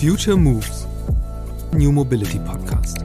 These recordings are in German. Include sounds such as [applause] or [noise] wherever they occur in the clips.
Future Moves, New Mobility Podcast.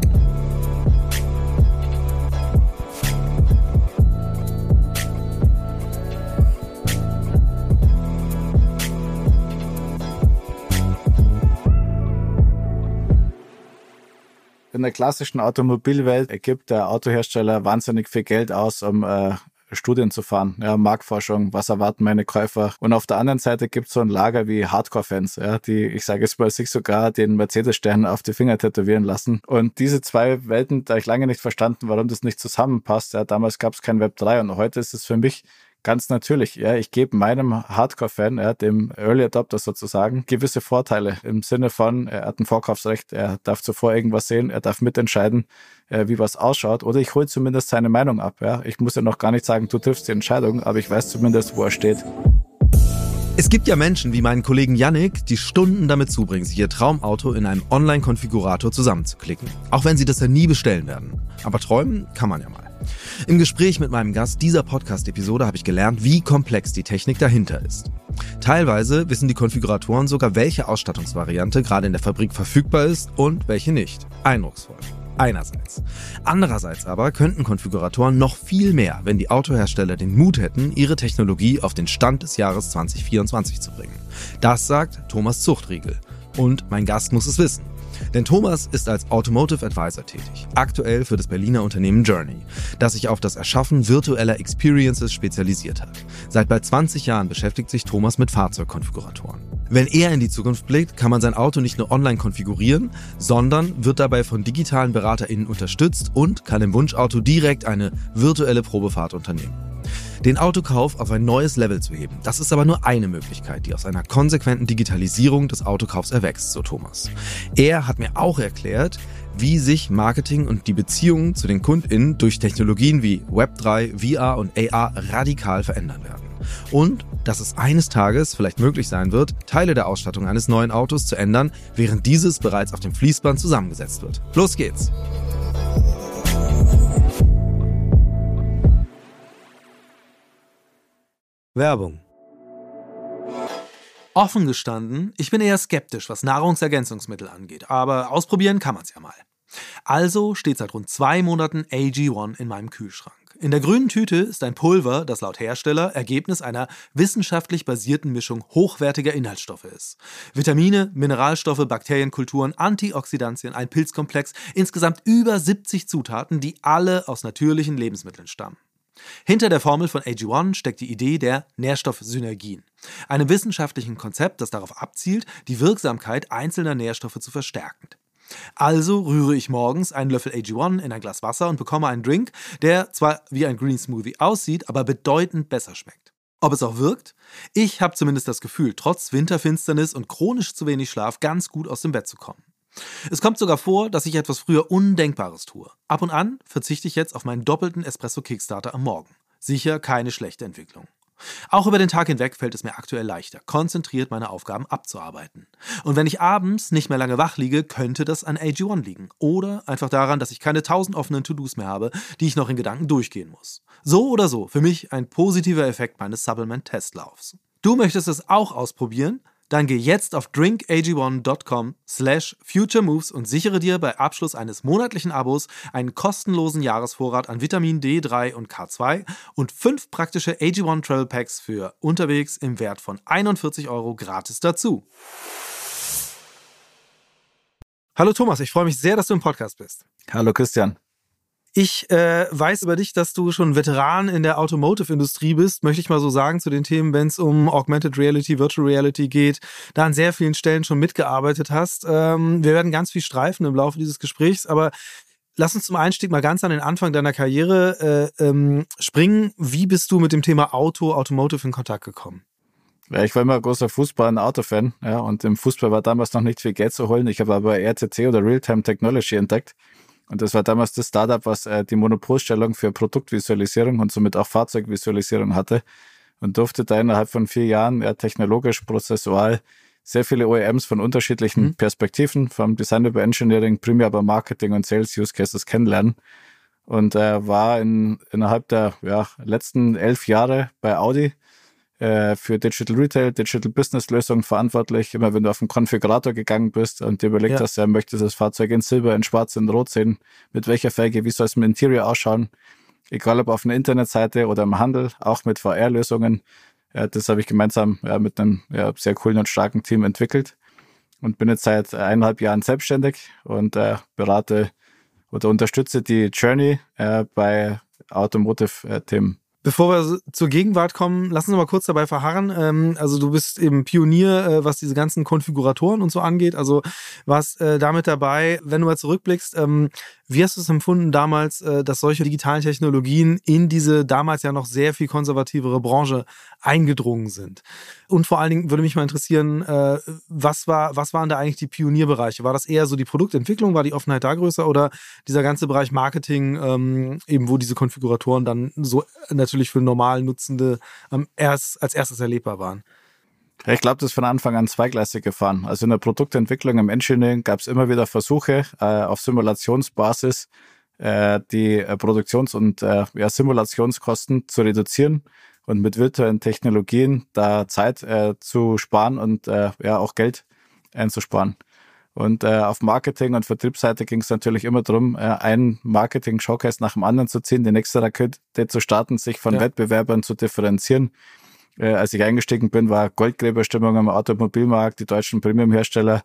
In der klassischen Automobilwelt ergibt der Autohersteller wahnsinnig viel Geld aus, um äh, Studien zu fahren, ja, Marktforschung, was erwarten meine Käufer. Und auf der anderen Seite gibt es so ein Lager wie Hardcore-Fans, ja, die, ich sage jetzt mal, sich sogar den Mercedes-Stern auf die Finger tätowieren lassen. Und diese zwei Welten, da ich lange nicht verstanden, warum das nicht zusammenpasst. Ja, damals gab es kein Web 3 und heute ist es für mich Ganz natürlich, ja. Ich gebe meinem Hardcore-Fan, ja, dem Early Adopter sozusagen, gewisse Vorteile im Sinne von, er hat ein Vorkaufsrecht, er darf zuvor irgendwas sehen, er darf mitentscheiden, äh, wie was ausschaut. Oder ich hole zumindest seine Meinung ab. Ja. Ich muss ja noch gar nicht sagen, du triffst die Entscheidung, aber ich weiß zumindest, wo er steht. Es gibt ja Menschen wie meinen Kollegen Yannick, die Stunden damit zubringen, sich ihr Traumauto in einem Online-Konfigurator zusammenzuklicken. Auch wenn sie das ja nie bestellen werden. Aber träumen kann man ja mal. Im Gespräch mit meinem Gast dieser Podcast-Episode habe ich gelernt, wie komplex die Technik dahinter ist. Teilweise wissen die Konfiguratoren sogar, welche Ausstattungsvariante gerade in der Fabrik verfügbar ist und welche nicht. Eindrucksvoll. Einerseits. Andererseits aber könnten Konfiguratoren noch viel mehr, wenn die Autohersteller den Mut hätten, ihre Technologie auf den Stand des Jahres 2024 zu bringen. Das sagt Thomas Zuchtriegel. Und mein Gast muss es wissen. Denn Thomas ist als Automotive Advisor tätig, aktuell für das Berliner Unternehmen Journey, das sich auf das Erschaffen virtueller Experiences spezialisiert hat. Seit bald 20 Jahren beschäftigt sich Thomas mit Fahrzeugkonfiguratoren. Wenn er in die Zukunft blickt, kann man sein Auto nicht nur online konfigurieren, sondern wird dabei von digitalen BeraterInnen unterstützt und kann im Wunschauto direkt eine virtuelle Probefahrt unternehmen den Autokauf auf ein neues Level zu heben. Das ist aber nur eine Möglichkeit, die aus einer konsequenten Digitalisierung des Autokaufs erwächst, so Thomas. Er hat mir auch erklärt, wie sich Marketing und die Beziehungen zu den KundInnen durch Technologien wie Web3, VR und AR radikal verändern werden. Und dass es eines Tages vielleicht möglich sein wird, Teile der Ausstattung eines neuen Autos zu ändern, während dieses bereits auf dem Fließband zusammengesetzt wird. Los geht's! Werbung. Offen gestanden, ich bin eher skeptisch, was Nahrungsergänzungsmittel angeht, aber ausprobieren kann man es ja mal. Also steht seit rund zwei Monaten AG1 in meinem Kühlschrank. In der grünen Tüte ist ein Pulver, das laut Hersteller Ergebnis einer wissenschaftlich basierten Mischung hochwertiger Inhaltsstoffe ist. Vitamine, Mineralstoffe, Bakterienkulturen, Antioxidantien, ein Pilzkomplex, insgesamt über 70 Zutaten, die alle aus natürlichen Lebensmitteln stammen. Hinter der Formel von AG1 steckt die Idee der Nährstoffsynergien, einem wissenschaftlichen Konzept, das darauf abzielt, die Wirksamkeit einzelner Nährstoffe zu verstärken. Also rühre ich morgens einen Löffel AG1 in ein Glas Wasser und bekomme einen Drink, der zwar wie ein Green Smoothie aussieht, aber bedeutend besser schmeckt. Ob es auch wirkt? Ich habe zumindest das Gefühl, trotz Winterfinsternis und chronisch zu wenig Schlaf ganz gut aus dem Bett zu kommen. Es kommt sogar vor, dass ich etwas früher Undenkbares tue. Ab und an verzichte ich jetzt auf meinen doppelten Espresso Kickstarter am Morgen. Sicher keine schlechte Entwicklung. Auch über den Tag hinweg fällt es mir aktuell leichter, konzentriert meine Aufgaben abzuarbeiten. Und wenn ich abends nicht mehr lange wach liege, könnte das an AG1 liegen. Oder einfach daran, dass ich keine tausend offenen To-Dos mehr habe, die ich noch in Gedanken durchgehen muss. So oder so, für mich ein positiver Effekt meines Supplement-Testlaufs. Du möchtest es auch ausprobieren? Dann geh jetzt auf drinkag1.com slash futuremoves und sichere dir bei Abschluss eines monatlichen Abos einen kostenlosen Jahresvorrat an Vitamin D3 und K2 und fünf praktische AG1 Travel Packs für unterwegs im Wert von 41 Euro gratis dazu. Hallo Thomas, ich freue mich sehr, dass du im Podcast bist. Hallo Christian. Ich äh, weiß über dich, dass du schon Veteran in der Automotive-Industrie bist, möchte ich mal so sagen, zu den Themen, wenn es um Augmented Reality, Virtual Reality geht, da an sehr vielen Stellen schon mitgearbeitet hast. Ähm, wir werden ganz viel streifen im Laufe dieses Gesprächs, aber lass uns zum Einstieg mal ganz an den Anfang deiner Karriere äh, ähm, springen. Wie bist du mit dem Thema Auto, Automotive in Kontakt gekommen? Ja, ich war immer großer Fußball- und Autofan, ja, und im Fußball war damals noch nicht viel Geld zu holen. Ich habe aber RTC oder Realtime Technology entdeckt und das war damals das Startup, was äh, die Monopolstellung für Produktvisualisierung und somit auch Fahrzeugvisualisierung hatte und durfte da innerhalb von vier Jahren ja, technologisch, prozessual sehr viele OEMs von unterschiedlichen mhm. Perspektiven, vom Design über Engineering, primär aber Marketing und Sales Use Cases kennenlernen. Und äh, war in, innerhalb der ja, letzten elf Jahre bei Audi äh, für Digital Retail, Digital Business Lösungen verantwortlich. Immer wenn du auf den Konfigurator gegangen bist und dir überlegt ja. hast, ja, möchtest das Fahrzeug in Silber, in Schwarz, in Rot sehen, mit welcher Felge, wie soll es im Interior ausschauen, egal ob auf einer Internetseite oder im Handel, auch mit VR-Lösungen. Ja, das habe ich gemeinsam ja, mit einem ja, sehr coolen und starken Team entwickelt und bin jetzt seit eineinhalb Jahren selbstständig und äh, berate oder unterstütze die Journey äh, bei Automotive-Themen. Bevor wir zur Gegenwart kommen, lass uns mal kurz dabei verharren. Ähm, also du bist eben Pionier, äh, was diese ganzen Konfiguratoren und so angeht. Also warst äh, damit dabei, wenn du mal zurückblickst, ähm, wie hast du es empfunden damals, äh, dass solche digitalen Technologien in diese damals ja noch sehr viel konservativere Branche eingedrungen sind? Und vor allen Dingen würde mich mal interessieren, was, war, was waren da eigentlich die Pionierbereiche? War das eher so die Produktentwicklung, war die Offenheit da größer oder dieser ganze Bereich Marketing, ähm, eben wo diese Konfiguratoren dann so natürlich für normal Nutzende erst, als erstes erlebbar waren? Ich glaube, das ist von Anfang an zweigleisig gefahren. Also in der Produktentwicklung, im Engineering gab es immer wieder Versuche äh, auf Simulationsbasis äh, die äh, Produktions- und äh, ja, Simulationskosten zu reduzieren und mit virtuellen Technologien da Zeit zu sparen und ja auch Geld einzusparen. Und äh, auf Marketing- und Vertriebsseite ging es natürlich immer darum, äh, einen Marketing-Showcase nach dem anderen zu ziehen, die nächste Rakete zu starten, sich von ja. Wettbewerbern zu differenzieren äh, als ich eingestiegen bin, war Goldgräberstimmung am Automobilmarkt, die deutschen Premiumhersteller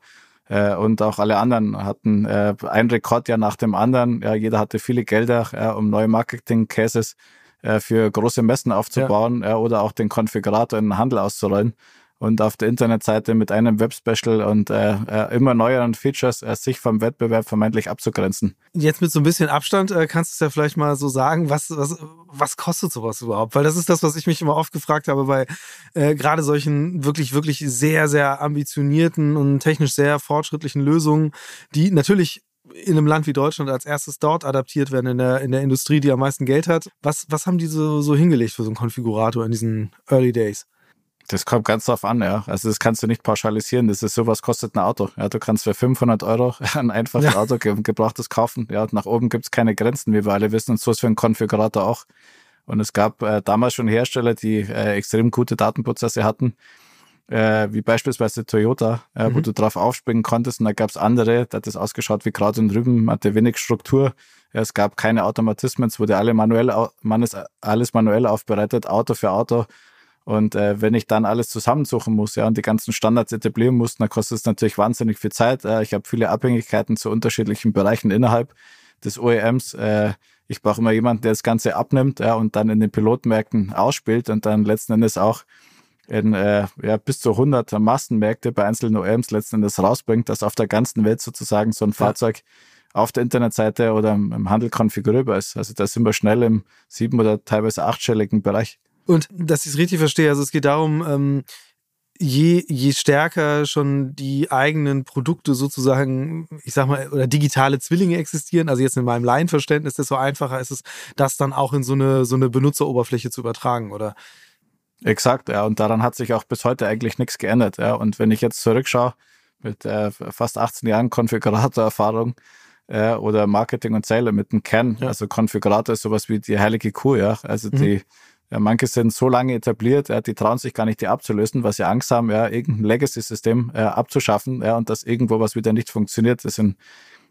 äh, und auch alle anderen hatten äh, ein Rekordjahr nach dem anderen. Ja, jeder hatte viele Gelder, ja, um neue Marketing-Cases äh, für große Messen aufzubauen ja. ja. oder auch den Konfigurator in den Handel auszurollen und auf der Internetseite mit einem Webspecial und äh, äh, immer neueren Features äh, sich vom Wettbewerb vermeintlich abzugrenzen. Jetzt mit so ein bisschen Abstand äh, kannst du es ja vielleicht mal so sagen, was, was, was kostet sowas überhaupt? Weil das ist das, was ich mich immer oft gefragt habe bei äh, gerade solchen wirklich, wirklich sehr, sehr ambitionierten und technisch sehr fortschrittlichen Lösungen, die natürlich in einem Land wie Deutschland als erstes dort adaptiert werden, in der, in der Industrie, die am meisten Geld hat. Was, was haben die so, so hingelegt für so einen Konfigurator in diesen Early Days? Das kommt ganz drauf an, ja. Also das kannst du nicht pauschalisieren. Das ist so, was kostet ein Auto. Ja, du kannst für 500 Euro [laughs] ein einfaches ja. Auto gebrauchtes kaufen. Ja, nach oben gibt's keine Grenzen, wie wir alle wissen. Und so ist für einen Konfigurator auch. Und es gab äh, damals schon Hersteller, die äh, extrem gute Datenprozesse hatten, äh, wie beispielsweise Toyota, äh, mhm. wo du drauf aufspringen konntest. Und da gab's andere, da hat das ausgeschaut wie Kraut und Rüben, hatte wenig Struktur. Es gab keine Automatismen, es wurde alle manuell, man ist alles manuell aufbereitet, Auto für Auto und äh, wenn ich dann alles zusammensuchen muss, ja, und die ganzen Standards etablieren muss, dann kostet es natürlich wahnsinnig viel Zeit. Äh, ich habe viele Abhängigkeiten zu unterschiedlichen Bereichen innerhalb des OEMs. Äh, ich brauche immer jemanden, der das Ganze abnimmt ja, und dann in den Pilotmärkten ausspielt und dann letzten Endes auch in äh, ja, bis zu 100 Massenmärkte bei einzelnen OEMs letzten Endes rausbringt, dass auf der ganzen Welt sozusagen so ein ja. Fahrzeug auf der Internetseite oder im Handel konfigurierbar ist. Also da sind wir schnell im sieben- oder teilweise achtstelligen Bereich. Und dass ich es richtig verstehe, also es geht darum, ähm, je, je stärker schon die eigenen Produkte sozusagen, ich sag mal, oder digitale Zwillinge existieren, also jetzt in meinem Laienverständnis, desto einfacher ist es, das dann auch in so eine, so eine Benutzeroberfläche zu übertragen, oder? Exakt, ja. Und daran hat sich auch bis heute eigentlich nichts geändert. Ja. Und wenn ich jetzt zurückschaue, mit äh, fast 18 Jahren Konfiguratorerfahrung äh, oder Marketing und Sale mit dem Kern, ja. also Konfigurator ist sowas wie die heilige Kuh, ja. Also mhm. die ja, manche sind so lange etabliert, ja, die trauen sich gar nicht, die abzulösen, weil sie Angst haben, ja, irgendein Legacy-System äh, abzuschaffen, ja, und dass irgendwo was wieder nicht funktioniert. Das sind,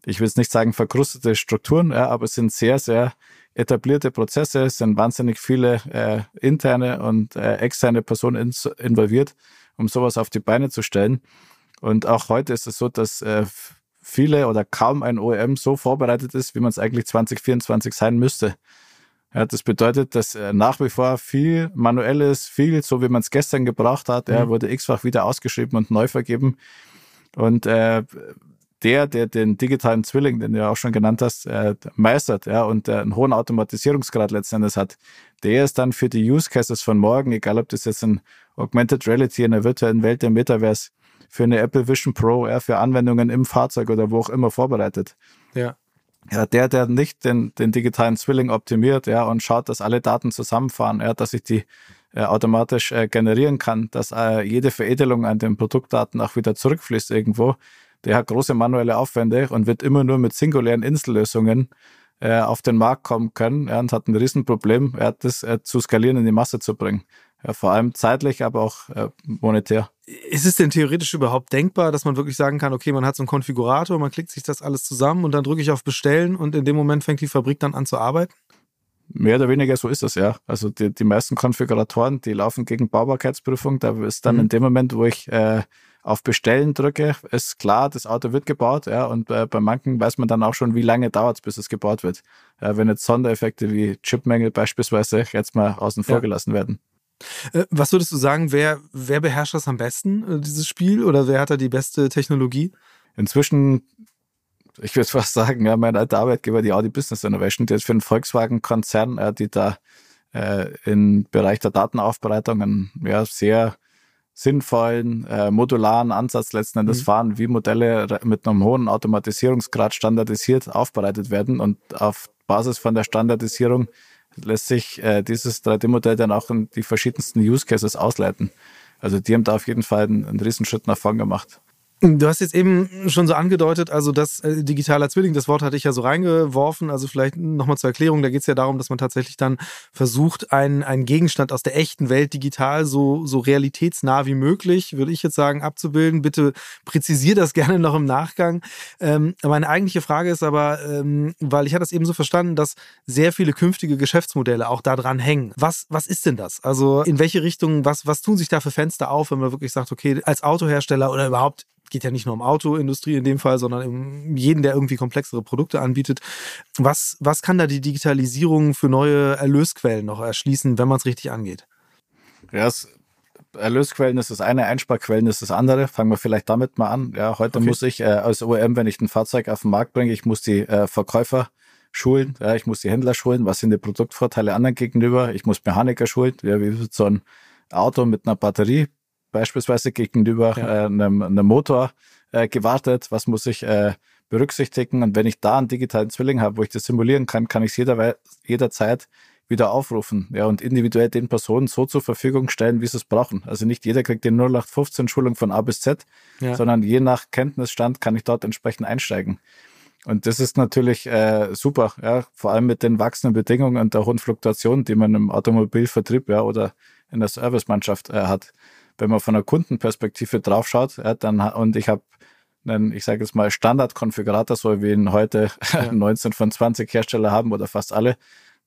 ich will es nicht sagen, verkrustete Strukturen, ja, aber es sind sehr, sehr etablierte Prozesse, es sind wahnsinnig viele äh, interne und äh, externe Personen ins, involviert, um sowas auf die Beine zu stellen. Und auch heute ist es so, dass äh, viele oder kaum ein OEM so vorbereitet ist, wie man es eigentlich 2024 sein müsste. Ja, das bedeutet, dass äh, nach wie vor viel manuelles, viel so wie man es gestern gebracht hat, mhm. wurde x-fach wieder ausgeschrieben und neu vergeben. Und äh, der, der den digitalen Zwilling, den du ja auch schon genannt hast, äh, meistert, ja, und äh, einen hohen Automatisierungsgrad letztendlich hat, der ist dann für die Use Cases von morgen, egal ob das jetzt ein Augmented Reality in der virtuellen Welt der Metaverse, für eine Apple Vision Pro, ja, für Anwendungen im Fahrzeug oder wo auch immer vorbereitet. Ja ja, der, der nicht den, den digitalen Zwilling optimiert, ja, und schaut, dass alle Daten zusammenfahren, ja, dass ich die äh, automatisch äh, generieren kann, dass äh, jede Veredelung an den Produktdaten auch wieder zurückfließt irgendwo, der hat große manuelle Aufwände und wird immer nur mit singulären Insellösungen äh, auf den Markt kommen können ja, und hat ein Riesenproblem, ja, das äh, zu skalieren in die Masse zu bringen. Ja, vor allem zeitlich, aber auch äh, monetär. Ist es denn theoretisch überhaupt denkbar, dass man wirklich sagen kann, okay, man hat so einen Konfigurator, man klickt sich das alles zusammen und dann drücke ich auf Bestellen und in dem Moment fängt die Fabrik dann an zu arbeiten? Mehr oder weniger so ist das, ja. Also die, die meisten Konfiguratoren, die laufen gegen Baubarkeitsprüfung. Da ist dann mhm. in dem Moment, wo ich äh, auf Bestellen drücke, ist klar, das Auto wird gebaut, ja, und äh, bei manchen weiß man dann auch schon, wie lange dauert es, bis es gebaut wird. Äh, wenn jetzt Sondereffekte wie Chipmängel beispielsweise jetzt mal außen vor ja. gelassen werden. Äh, was würdest du sagen, wer, wer beherrscht das am besten, äh, dieses Spiel, oder wer hat da die beste Technologie? Inzwischen ich würde fast sagen, ja, mein alter Arbeitgeber, die Audi Business Innovation, die ist für den Volkswagen-Konzern, äh, die da äh, im Bereich der Datenaufbereitung einen ja, sehr sinnvollen, äh, modularen Ansatz letzten Endes mhm. fahren, wie Modelle mit einem hohen Automatisierungsgrad standardisiert aufbereitet werden und auf Basis von der Standardisierung lässt sich äh, dieses 3D-Modell dann auch in die verschiedensten Use Cases ausleiten. Also die haben da auf jeden Fall einen, einen Riesenschritt nach vorn gemacht. Du hast jetzt eben schon so angedeutet, also das äh, digitaler Zwilling, das Wort hatte ich ja so reingeworfen, also vielleicht nochmal zur Erklärung, da geht es ja darum, dass man tatsächlich dann versucht, einen, einen Gegenstand aus der echten Welt digital so, so realitätsnah wie möglich, würde ich jetzt sagen, abzubilden. Bitte präzisier das [laughs] gerne noch im Nachgang. Ähm, meine eigentliche Frage ist aber, ähm, weil ich hatte es eben so verstanden, dass sehr viele künftige Geschäftsmodelle auch da dran hängen. Was, was ist denn das? Also in welche Richtung, was, was tun sich da für Fenster auf, wenn man wirklich sagt, okay, als Autohersteller oder überhaupt geht ja nicht nur um Autoindustrie in dem Fall, sondern um jeden, der irgendwie komplexere Produkte anbietet. Was, was kann da die Digitalisierung für neue Erlösquellen noch erschließen, wenn man es richtig angeht? Ja, es, Erlösquellen ist das eine, Einsparquellen ist das andere. Fangen wir vielleicht damit mal an. Ja, heute okay. muss ich äh, als OEM, wenn ich ein Fahrzeug auf den Markt bringe, ich muss die äh, Verkäufer schulen, ja, ich muss die Händler schulen, was sind die Produktvorteile anderen gegenüber, ich muss Mechaniker schulen, ja, wie wird so ein Auto mit einer Batterie beispielsweise gegenüber ja. äh, einem, einem, Motor äh, gewartet, was muss ich äh, berücksichtigen. Und wenn ich da einen digitalen Zwilling habe, wo ich das simulieren kann, kann ich es jeder, jederzeit wieder aufrufen ja, und individuell den Personen so zur Verfügung stellen, wie sie es brauchen. Also nicht jeder kriegt die 0815 Schulung von A bis Z, ja. sondern je nach Kenntnisstand kann ich dort entsprechend einsteigen. Und das ist natürlich äh, super, ja, vor allem mit den wachsenden Bedingungen und der hohen Fluktuation, die man im Automobilvertrieb ja, oder in der Servicemannschaft äh, hat wenn man von der Kundenperspektive draufschaut, ja, dann und ich habe einen, ich sage jetzt mal, Standardkonfigurator, so wie ihn heute ja. [laughs] 19 von 20 Hersteller haben oder fast alle,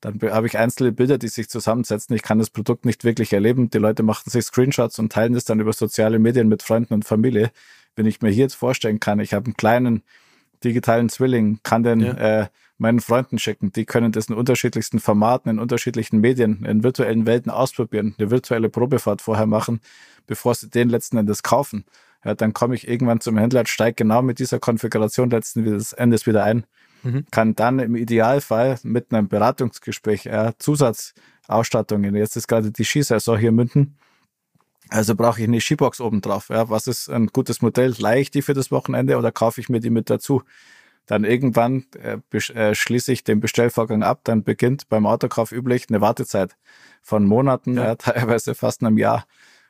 dann habe ich einzelne Bilder, die sich zusammensetzen. Ich kann das Produkt nicht wirklich erleben. Die Leute machen sich Screenshots und teilen das dann über soziale Medien mit Freunden und Familie. Wenn ich mir hier jetzt vorstellen kann, ich habe einen kleinen digitalen Zwilling, kann den ja. äh, meinen Freunden schicken. Die können das in unterschiedlichsten Formaten, in unterschiedlichen Medien, in virtuellen Welten ausprobieren, eine virtuelle Probefahrt vorher machen bevor sie den letzten Endes kaufen. Ja, dann komme ich irgendwann zum Händler, steige genau mit dieser Konfiguration letzten Endes wieder ein, mhm. kann dann im Idealfall mit einem Beratungsgespräch äh, Zusatzausstattungen, jetzt ist gerade die Skisaison hier in München, also brauche ich eine Skibox oben drauf. Ja, was ist ein gutes Modell? Leihe ich die für das Wochenende oder kaufe ich mir die mit dazu? Dann irgendwann äh, äh, schließe ich den Bestellvorgang ab, dann beginnt beim Autokauf üblich eine Wartezeit von Monaten, ja. Ja, [laughs] teilweise fast einem Jahr.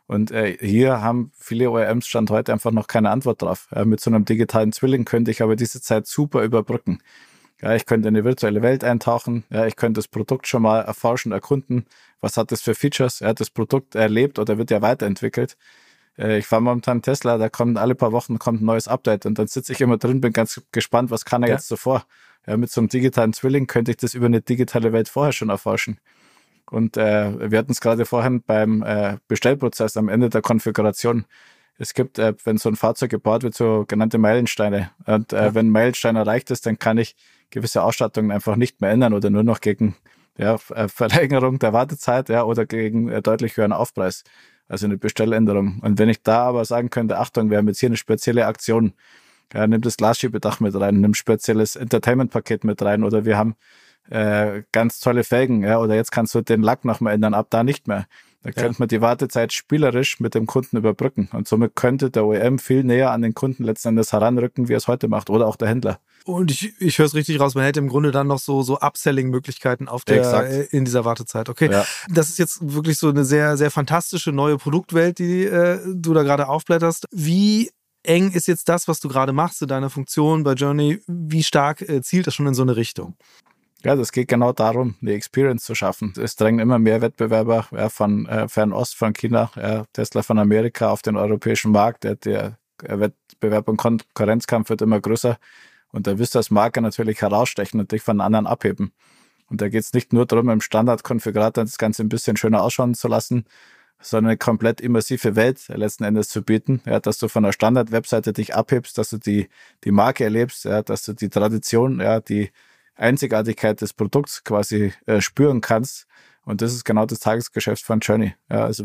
Und äh, hier haben viele OEMs Stand heute einfach noch keine Antwort drauf. Äh, mit so einem digitalen Zwilling könnte ich aber diese Zeit super überbrücken. Ja, ich könnte in eine virtuelle Welt eintauchen. Ja, ich könnte das Produkt schon mal erforschen, erkunden. Was hat das für Features? Ja, das Produkt erlebt oder wird ja weiterentwickelt. Äh, ich fahre momentan Tesla, da kommt alle paar Wochen kommt ein neues Update und dann sitze ich immer drin, bin ganz gespannt, was kann er ja. jetzt so vor. Ja, mit so einem digitalen Zwilling könnte ich das über eine digitale Welt vorher schon erforschen. Und äh, wir hatten es gerade vorhin beim äh, Bestellprozess am Ende der Konfiguration. Es gibt, äh, wenn so ein Fahrzeug gebaut wird, so genannte Meilensteine. Und äh, ja. wenn ein Meilenstein erreicht ist, dann kann ich gewisse Ausstattungen einfach nicht mehr ändern oder nur noch gegen ja, Verlängerung der Wartezeit ja, oder gegen äh, deutlich höheren Aufpreis. Also eine Bestelländerung. Und wenn ich da aber sagen könnte, Achtung, wir haben jetzt hier eine spezielle Aktion, ja, nimm das Glasschiebedach mit rein, nimm spezielles Entertainment-Paket mit rein oder wir haben äh, ganz tolle Felgen, ja, oder jetzt kannst du den Lack nochmal ändern, ab da nicht mehr. Da ja. könnte man die Wartezeit spielerisch mit dem Kunden überbrücken. Und somit könnte der OEM viel näher an den Kunden letzten Endes heranrücken, wie er es heute macht, oder auch der Händler. Und ich, ich höre es richtig raus, man hätte im Grunde dann noch so, so Upselling-Möglichkeiten auf der, Exakt. Äh, in dieser Wartezeit. Okay. Ja. Das ist jetzt wirklich so eine sehr, sehr fantastische neue Produktwelt, die äh, du da gerade aufblätterst. Wie eng ist jetzt das, was du gerade machst in deiner Funktion bei Journey? Wie stark äh, zielt das schon in so eine Richtung? Ja, das geht genau darum, eine Experience zu schaffen. Es drängen immer mehr Wettbewerber ja, von äh, Fernost, von China, ja, Tesla von Amerika auf den europäischen Markt. Der, der Wettbewerb und Konkurrenzkampf wird immer größer. Und da wirst du als Marke natürlich herausstechen und dich von anderen abheben. Und da geht es nicht nur darum, im Standardkonfigurator das Ganze ein bisschen schöner ausschauen zu lassen, sondern eine komplett immersive Welt letzten Endes zu bieten, ja, dass du von der Standard-Webseite dich abhebst, dass du die, die Marke erlebst, ja, dass du die Tradition, ja, die Einzigartigkeit des Produkts quasi äh, spüren kannst. Und das ist genau das Tagesgeschäft von Journey. Ja, also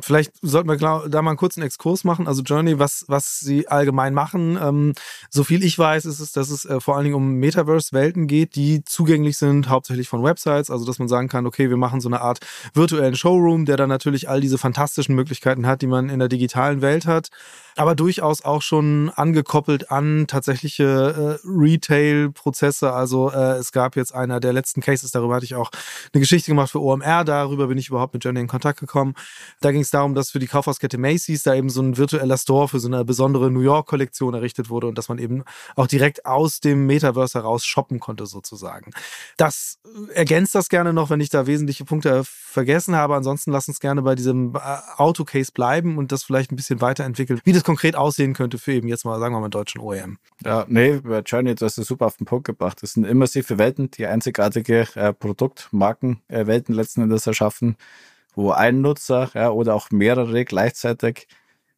Vielleicht sollten wir da mal einen kurzen Exkurs machen. Also Journey, was, was sie allgemein machen. Ähm, so viel ich weiß, ist es, dass es äh, vor allen Dingen um Metaverse-Welten geht, die zugänglich sind, hauptsächlich von Websites. Also dass man sagen kann, okay, wir machen so eine Art virtuellen Showroom, der dann natürlich all diese fantastischen Möglichkeiten hat, die man in der digitalen Welt hat aber durchaus auch schon angekoppelt an tatsächliche äh, Retail-Prozesse. Also äh, es gab jetzt einer der letzten Cases, darüber hatte ich auch eine Geschichte gemacht für OMR, darüber bin ich überhaupt mit Journey in Kontakt gekommen. Da ging es darum, dass für die Kaufhauskette Macy's da eben so ein virtueller Store für so eine besondere New York-Kollektion errichtet wurde und dass man eben auch direkt aus dem Metaverse heraus shoppen konnte sozusagen. Das ergänzt das gerne noch, wenn ich da wesentliche Punkte vergessen habe. Ansonsten lass uns gerne bei diesem äh, Auto-Case bleiben und das vielleicht ein bisschen weiterentwickeln. Wie das konkret aussehen könnte für eben jetzt mal, sagen wir mal, deutschen OEM. Ja, nee, bei Journey, du hast es super auf den Punkt gebracht. Das sind immersive Welten, die einzigartige äh, Produktmarkenwelten äh, letzten Endes erschaffen, wo ein Nutzer ja, oder auch mehrere gleichzeitig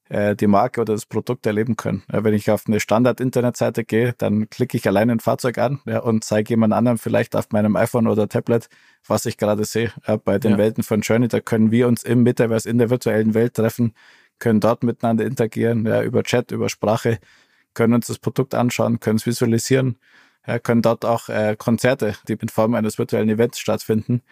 äh, die Marke oder das Produkt erleben können. Ja, wenn ich auf eine Standard-Internetseite gehe, dann klicke ich allein ein Fahrzeug an ja, und zeige jemand anderem vielleicht auf meinem iPhone oder Tablet, was ich gerade sehe. Ja, bei den Welten von Journey, da können wir uns im Metaverse in der virtuellen Welt treffen, können dort miteinander interagieren, ja, über Chat, über Sprache, können uns das Produkt anschauen, können es visualisieren, ja, können dort auch äh, Konzerte, die in Form eines virtuellen Events stattfinden,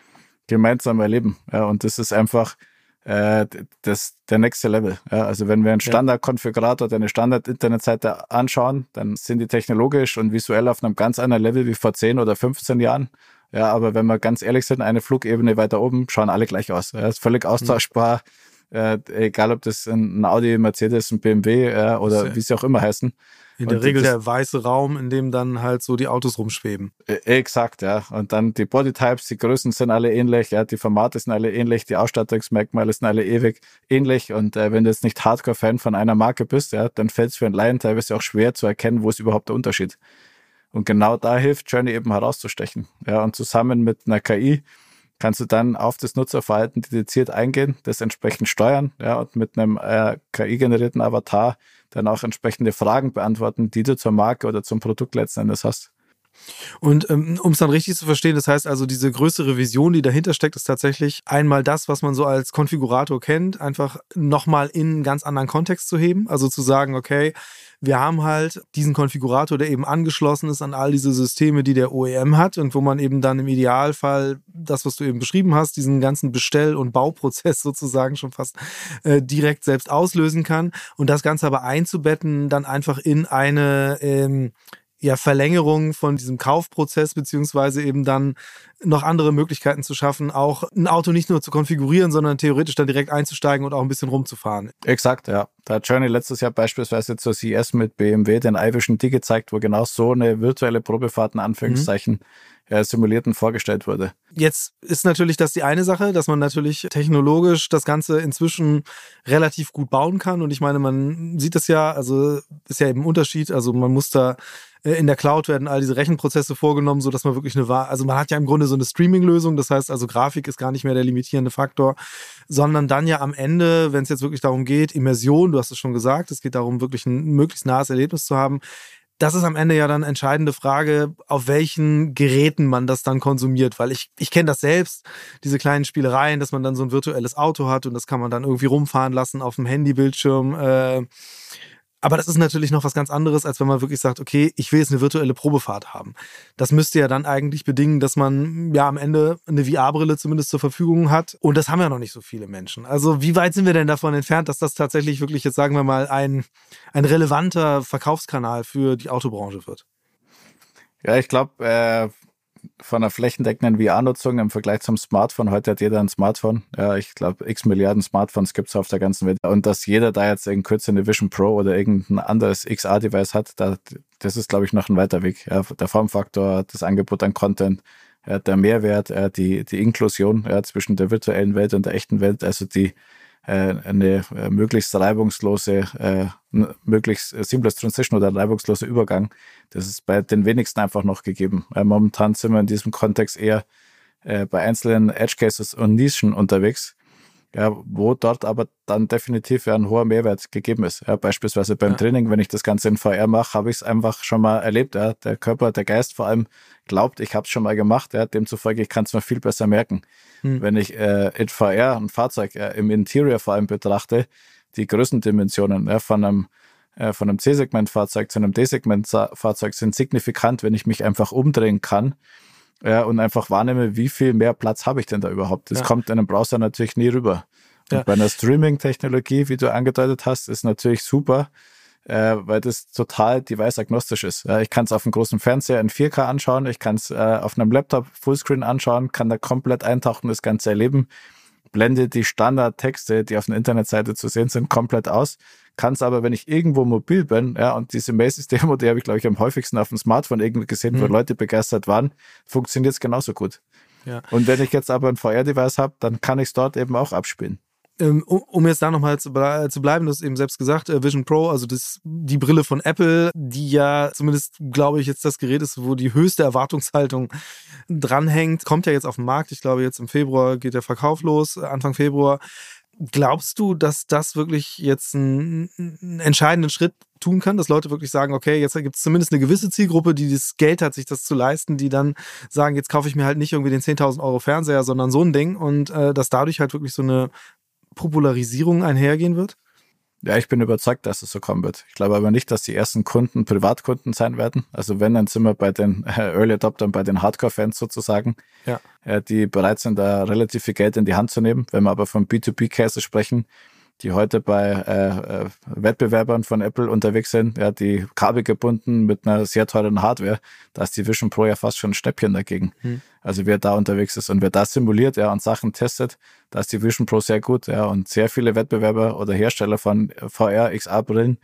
gemeinsam erleben. Ja, und das ist einfach äh, das, der nächste Level. Ja, also wenn wir einen Standardkonfigurator oder eine Standard-Internetseite anschauen, dann sind die technologisch und visuell auf einem ganz anderen Level wie vor 10 oder 15 Jahren. Ja, aber wenn wir ganz ehrlich sind, eine Flugebene weiter oben schauen alle gleich aus. Ja, ist völlig austauschbar. Mhm äh, egal ob das ein Audi, Mercedes, ein BMW äh, oder ja. wie sie auch immer heißen. In der und Regel der weiße Raum, in dem dann halt so die Autos rumschweben. Äh, exakt, ja. Und dann die Bodytypes, die Größen sind alle ähnlich, ja, die Formate sind alle ähnlich, die Ausstattungsmerkmale sind alle ewig ähnlich. Und äh, wenn du jetzt nicht Hardcore-Fan von einer Marke bist, ja, dann fällt es für einen Laien teilweise auch schwer zu erkennen, wo ist überhaupt der Unterschied. Und genau da hilft Journey eben herauszustechen. Ja, und zusammen mit einer KI kannst du dann auf das Nutzerverhalten dediziert eingehen, das entsprechend steuern ja, und mit einem äh, KI-generierten Avatar dann auch entsprechende Fragen beantworten, die du zur Marke oder zum Produkt letzten Endes hast. Und ähm, um es dann richtig zu verstehen, das heißt also, diese größere Vision, die dahinter steckt, ist tatsächlich einmal das, was man so als Konfigurator kennt, einfach nochmal in einen ganz anderen Kontext zu heben. Also zu sagen, okay, wir haben halt diesen Konfigurator, der eben angeschlossen ist an all diese Systeme, die der OEM hat und wo man eben dann im Idealfall das, was du eben beschrieben hast, diesen ganzen Bestell- und Bauprozess [laughs] sozusagen schon fast äh, direkt selbst auslösen kann und das Ganze aber einzubetten dann einfach in eine ähm, ja, Verlängerung von diesem Kaufprozess, beziehungsweise eben dann noch andere Möglichkeiten zu schaffen, auch ein Auto nicht nur zu konfigurieren, sondern theoretisch dann direkt einzusteigen und auch ein bisschen rumzufahren. Exakt, ja. Da hat Journey letztes Jahr beispielsweise zur CES mit BMW den iVision D gezeigt, wo genau so eine virtuelle Probefahrt in Anführungszeichen mhm äh, simulierten vorgestellt wurde. Jetzt ist natürlich das die eine Sache, dass man natürlich technologisch das Ganze inzwischen relativ gut bauen kann. Und ich meine, man sieht das ja, also ist ja eben ein Unterschied. Also man muss da äh, in der Cloud werden all diese Rechenprozesse vorgenommen, so dass man wirklich eine, also man hat ja im Grunde so eine Streaming-Lösung. Das heißt also Grafik ist gar nicht mehr der limitierende Faktor, sondern dann ja am Ende, wenn es jetzt wirklich darum geht, Immersion, du hast es schon gesagt, es geht darum, wirklich ein möglichst nahes Erlebnis zu haben das ist am Ende ja dann entscheidende Frage, auf welchen Geräten man das dann konsumiert, weil ich, ich kenne das selbst, diese kleinen Spielereien, dass man dann so ein virtuelles Auto hat und das kann man dann irgendwie rumfahren lassen auf dem Handybildschirm. Äh, aber das ist natürlich noch was ganz anderes, als wenn man wirklich sagt, okay, ich will jetzt eine virtuelle Probefahrt haben. Das müsste ja dann eigentlich bedingen, dass man ja am Ende eine VR-Brille zumindest zur Verfügung hat. Und das haben ja noch nicht so viele Menschen. Also wie weit sind wir denn davon entfernt, dass das tatsächlich wirklich jetzt, sagen wir mal, ein, ein relevanter Verkaufskanal für die Autobranche wird? Ja, ich glaube, äh, von einer flächendeckenden VR-Nutzung im Vergleich zum Smartphone. Heute hat jeder ein Smartphone. Ja, ich glaube, x Milliarden Smartphones gibt es auf der ganzen Welt. Und dass jeder da jetzt in Kürze eine Vision Pro oder irgendein anderes XR-Device hat, da, das ist, glaube ich, noch ein weiter Weg. Ja, der Formfaktor, das Angebot an Content, ja, der Mehrwert, die, die Inklusion zwischen der virtuellen Welt und der echten Welt, also die eine äh, möglichst reibungslose, äh, möglichst seamless Transition oder reibungsloser Übergang, das ist bei den wenigsten einfach noch gegeben. momentan sind wir in diesem Kontext eher bei einzelnen Edge Cases und Nischen unterwegs, ja, wo dort aber dann definitiv ja ein hoher Mehrwert gegeben ist. Ja, beispielsweise beim ja. Training, wenn ich das Ganze in VR mache, habe ich es einfach schon mal erlebt. Ja. Der Körper, der Geist vor allem glaubt, ich habe es schon mal gemacht. Ja. Demzufolge, ich kann es mir viel besser merken. Hm. Wenn ich äh, in VR ein Fahrzeug äh, im Interior vor allem betrachte, die Größendimensionen ja, von einem äh, von einem C-Segment-Fahrzeug zu einem D-Segment-Fahrzeug sind signifikant, wenn ich mich einfach umdrehen kann ja, und einfach wahrnehme, wie viel mehr Platz habe ich denn da überhaupt. Das ja. kommt in einem Browser natürlich nie rüber. Ja. bei einer Streaming-Technologie, wie du angedeutet hast, ist natürlich super, äh, weil das total device-agnostisch ist. Ja, ich kann es auf einem großen Fernseher in 4K anschauen, ich kann es äh, auf einem Laptop Fullscreen anschauen, kann da komplett eintauchen, das Ganze erleben, blende die Standardtexte, die auf einer Internetseite zu sehen sind, komplett aus kann es aber, wenn ich irgendwo mobil bin, ja, und diese Macy's-Demo, die habe ich, glaube ich, am häufigsten auf dem Smartphone irgendwie gesehen, mhm. wo Leute begeistert waren, funktioniert es genauso gut. Ja. Und wenn ich jetzt aber ein VR-Device habe, dann kann ich es dort eben auch abspielen. Ähm, um jetzt da nochmal zu, zu bleiben, du hast eben selbst gesagt, äh, Vision Pro, also das, die Brille von Apple, die ja zumindest, glaube ich, jetzt das Gerät ist, wo die höchste Erwartungshaltung dranhängt, kommt ja jetzt auf den Markt. Ich glaube, jetzt im Februar geht der Verkauf los, Anfang Februar. Glaubst du, dass das wirklich jetzt einen, entscheidenden Schritt tun kann, dass Leute wirklich sagen, okay, jetzt gibt es zumindest eine gewisse Zielgruppe, die das Geld hat, sich das zu leisten, die dann sagen, jetzt kaufe ich mir halt nicht irgendwie den 10.000 Euro Fernseher, sondern so ein Ding und äh, dass dadurch halt wirklich so eine Popularisierung einhergehen wird? Ja, ich bin überzeugt, dass es so kommen wird. Ich glaube aber nicht, dass die ersten Kunden Privatkunden sein werden. Also wenn, dann sind wir bei den äh, Early Adoptern, bei den Hardcore-Fans sozusagen, ja. Äh, die bereit sind, da relativ viel Geld in die Hand zu nehmen. Wenn wir aber von B2B-Cases sprechen, die heute bei äh, äh, Wettbewerbern von Apple unterwegs sind, ja, die kabelgebunden mit einer sehr teuren Hardware, da ist die Vision Pro ja fast schon ein Schnäppchen dagegen. Hm. Also wer da unterwegs ist und wer das simuliert, ja, und Sachen testet, da ist die Vision Pro sehr gut, ja, und sehr viele Wettbewerber oder Hersteller von VR, XR-Brillen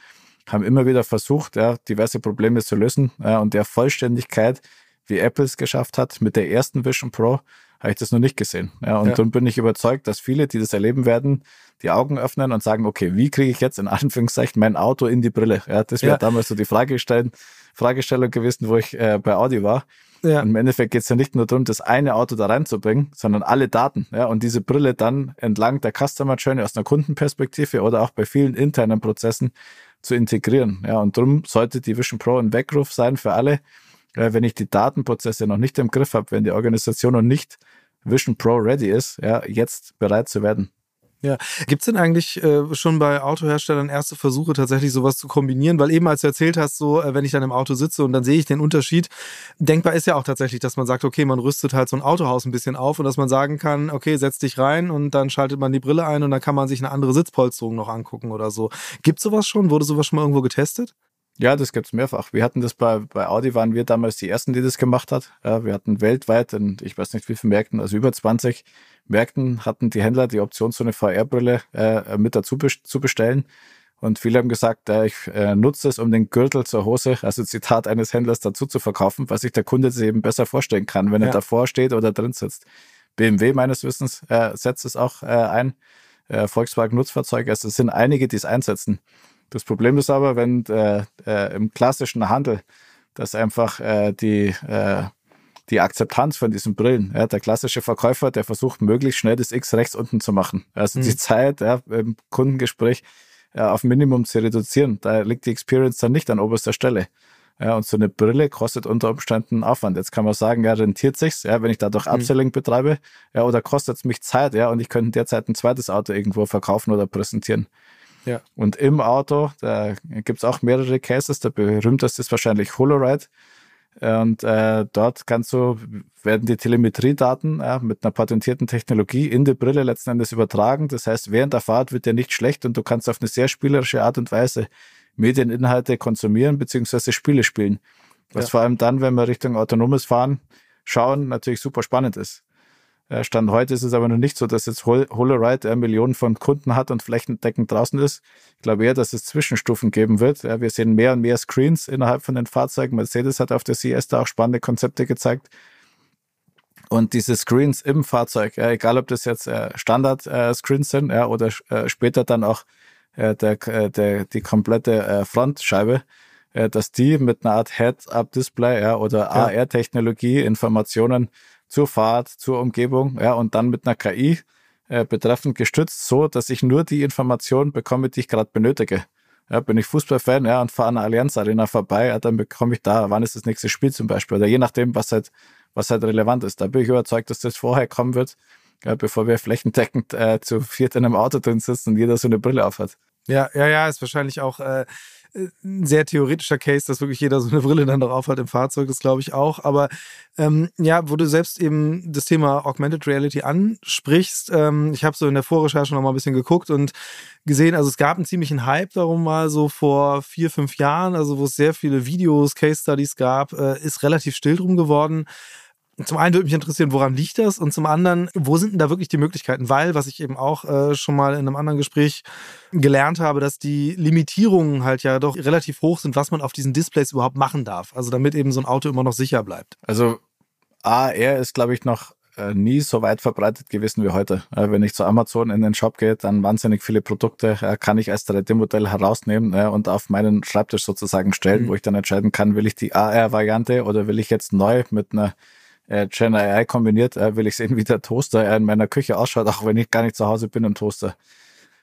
haben immer wieder versucht, ja, diverse Probleme zu lösen, ja, und der Vollständigkeit, wie Apple es geschafft hat mit der ersten Vision Pro, habe ich das noch nicht gesehen. Ja, und ja. dann bin ich überzeugt, dass viele, die das erleben werden, die Augen öffnen und sagen, okay, wie kriege ich jetzt in [laughs] Anführungszeichen mein Auto in die Brille? Ja, das wäre ja. damals so die Fragestell Fragestellung gewesen, wo ich äh, bei Audi war. Ja. Und im Endeffekt geht es ja nicht nur darum, das eine Auto da reinzubringen, sondern alle Daten. Ja, und diese Brille dann entlang der Customer Journey aus einer Kundenperspektive oder auch bei vielen internen Prozessen zu integrieren. Ja, und darum sollte die Vision Pro ein Weckruf sein für alle, äh, wenn ich die Datenprozesse noch nicht im Griff habe, wenn die Organisation noch nicht Vision Pro ready ist, ja, jetzt bereit zu werden. Ja, gibt es denn eigentlich äh, schon bei Autoherstellern erste Versuche, tatsächlich sowas zu kombinieren? Weil eben, als du erzählt hast, so, äh, wenn ich dann im Auto sitze und dann sehe ich den Unterschied, denkbar ist ja auch tatsächlich, dass man sagt, okay, man rüstet halt so ein Autohaus ein bisschen auf und dass man sagen kann, okay, setz dich rein und dann schaltet man die Brille ein und dann kann man sich eine andere Sitzpolsterung noch angucken oder so. Gibt sowas schon? Wurde sowas schon mal irgendwo getestet? Ja, das gibt's mehrfach. Wir hatten das bei, bei Audi, waren wir damals die Ersten, die das gemacht hat. Ja, wir hatten weltweit, in, ich weiß nicht wie viele Märkten, also über 20 Märkten hatten die Händler die Option, so eine VR-Brille äh, mit dazu zu bestellen. Und viele haben gesagt, äh, ich äh, nutze es, um den Gürtel zur Hose, also Zitat eines Händlers, dazu zu verkaufen, was sich der Kunde sich eben besser vorstellen kann, wenn ja. er davor steht oder drin sitzt. BMW meines Wissens äh, setzt es auch äh, ein. Äh, Volkswagen Nutzfahrzeuge, also es sind einige, die es einsetzen. Das Problem ist aber, wenn äh, äh, im klassischen Handel, dass einfach äh, die, äh, die Akzeptanz von diesen Brillen, ja, der klassische Verkäufer, der versucht möglichst schnell das X rechts unten zu machen. Also mhm. die Zeit ja, im Kundengespräch ja, auf Minimum zu reduzieren. Da liegt die Experience dann nicht an oberster Stelle. Ja, und so eine Brille kostet unter Umständen Aufwand. Jetzt kann man sagen, ja, rentiert sich's, ja, wenn ich dadurch mhm. Upselling betreibe, ja, oder kostet es mich Zeit, ja, und ich könnte derzeit ein zweites Auto irgendwo verkaufen oder präsentieren. Ja. Und im Auto, da gibt es auch mehrere Cases. Der berühmteste ist wahrscheinlich HoloRide. Und äh, dort kannst du, werden die Telemetriedaten äh, mit einer patentierten Technologie in die Brille letzten Endes übertragen. Das heißt, während der Fahrt wird dir nicht schlecht und du kannst auf eine sehr spielerische Art und Weise Medieninhalte konsumieren bzw. Spiele spielen. Was ja. vor allem dann, wenn wir Richtung autonomes Fahren schauen, natürlich super spannend ist. Äh, Stand heute ist es aber noch nicht so, dass jetzt HoloRide äh, Millionen von Kunden hat und flächendeckend draußen ist. Ich glaube eher, dass es Zwischenstufen geben wird. Wir sehen mehr und mehr Screens innerhalb von den Fahrzeugen. Mercedes hat auf der CS da auch spannende Konzepte gezeigt. Und diese Screens im Fahrzeug, egal ob das jetzt äh, Standard-Screens sind oder später dann auch der, der, die komplette Frontscheibe, dass die mit einer Art Heads-Up-Display ja, oder. AR-Technologie Informationen zur Fahrt, zur Umgebung ja, und dann mit einer KI äh, betreffend gestützt, so dass ich nur die Informationen bekomme, die ich gerade benötige. Ja, bin ich Fußballfan ja, und fahre an der Allianz Arena vorbei, ja, dann bekomme ich da, wann ist das nächste Spiel zum Beispiel, oder je nachdem, was halt, was halt relevant ist. Da bin ich überzeugt, dass das vorher kommen wird, ja, bevor wir flächendeckend äh, zu viert in einem Auto drin sitzen und jeder so eine Brille aufhat. Ja, ja, ja, ist wahrscheinlich auch äh, ein sehr theoretischer Case, dass wirklich jeder so eine Brille dann drauf hat im Fahrzeug, das glaube ich auch. Aber ähm, ja, wo du selbst eben das Thema Augmented Reality ansprichst, ähm, ich habe so in der Vorrecherche noch mal ein bisschen geguckt und gesehen, also es gab einen ziemlichen Hype darum mal so vor vier, fünf Jahren, also wo es sehr viele Videos, Case Studies gab, äh, ist relativ still drum geworden zum einen würde mich interessieren, woran liegt das? Und zum anderen, wo sind denn da wirklich die Möglichkeiten? Weil, was ich eben auch äh, schon mal in einem anderen Gespräch gelernt habe, dass die Limitierungen halt ja doch relativ hoch sind, was man auf diesen Displays überhaupt machen darf. Also damit eben so ein Auto immer noch sicher bleibt. Also AR ist, glaube ich, noch äh, nie so weit verbreitet gewesen wie heute. Wenn ich zu Amazon in den Shop gehe, dann wahnsinnig viele Produkte äh, kann ich als 3D-Modell herausnehmen und auf meinen Schreibtisch sozusagen stellen, mhm. wo ich dann entscheiden kann, will ich die AR-Variante oder will ich jetzt neu mit einer äh, Gen AI kombiniert, äh, will ich sehen, wie der Toaster in meiner Küche ausschaut, auch wenn ich gar nicht zu Hause bin im Toaster.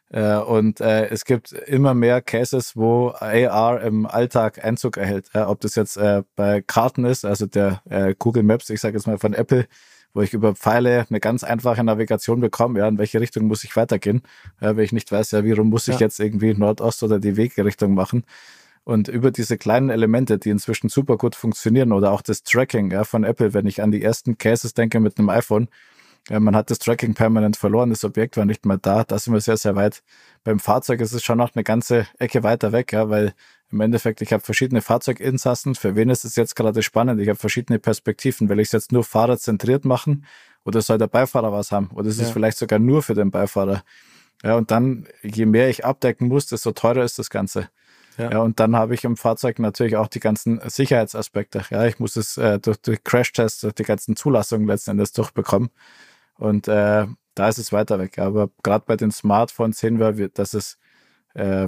Äh, und äh, es gibt immer mehr Cases, wo AR im Alltag Einzug erhält. Äh, ob das jetzt äh, bei Karten ist, also der äh, Google Maps, ich sage jetzt mal von Apple, wo ich über Pfeile eine ganz einfache Navigation bekomme, ja, in welche Richtung muss ich weitergehen, ja, wenn ich nicht weiß, ja, wie rum muss ich jetzt irgendwie Nordost oder die Wegrichtung machen. Und über diese kleinen Elemente, die inzwischen super gut funktionieren oder auch das Tracking ja, von Apple, wenn ich an die ersten Cases denke mit einem iPhone, ja, man hat das Tracking permanent verloren, das Objekt war nicht mehr da, da sind wir sehr, sehr weit. Beim Fahrzeug ist es schon noch eine ganze Ecke weiter weg, ja, weil im Endeffekt, ich habe verschiedene Fahrzeuginsassen, für wen ist es jetzt gerade spannend? Ich habe verschiedene Perspektiven. Will ich es jetzt nur fahrerzentriert machen oder soll der Beifahrer was haben? Oder ist es vielleicht sogar nur für den Beifahrer? Ja, und dann, je mehr ich abdecken muss, desto teurer ist das Ganze. Ja. ja. und dann habe ich im Fahrzeug natürlich auch die ganzen Sicherheitsaspekte. Ja, ich muss es äh, durch, durch Crashtests, durch die ganzen Zulassungen letzten Endes durchbekommen. Und äh, da ist es weiter weg. Aber gerade bei den Smartphones sehen wir, dass es äh,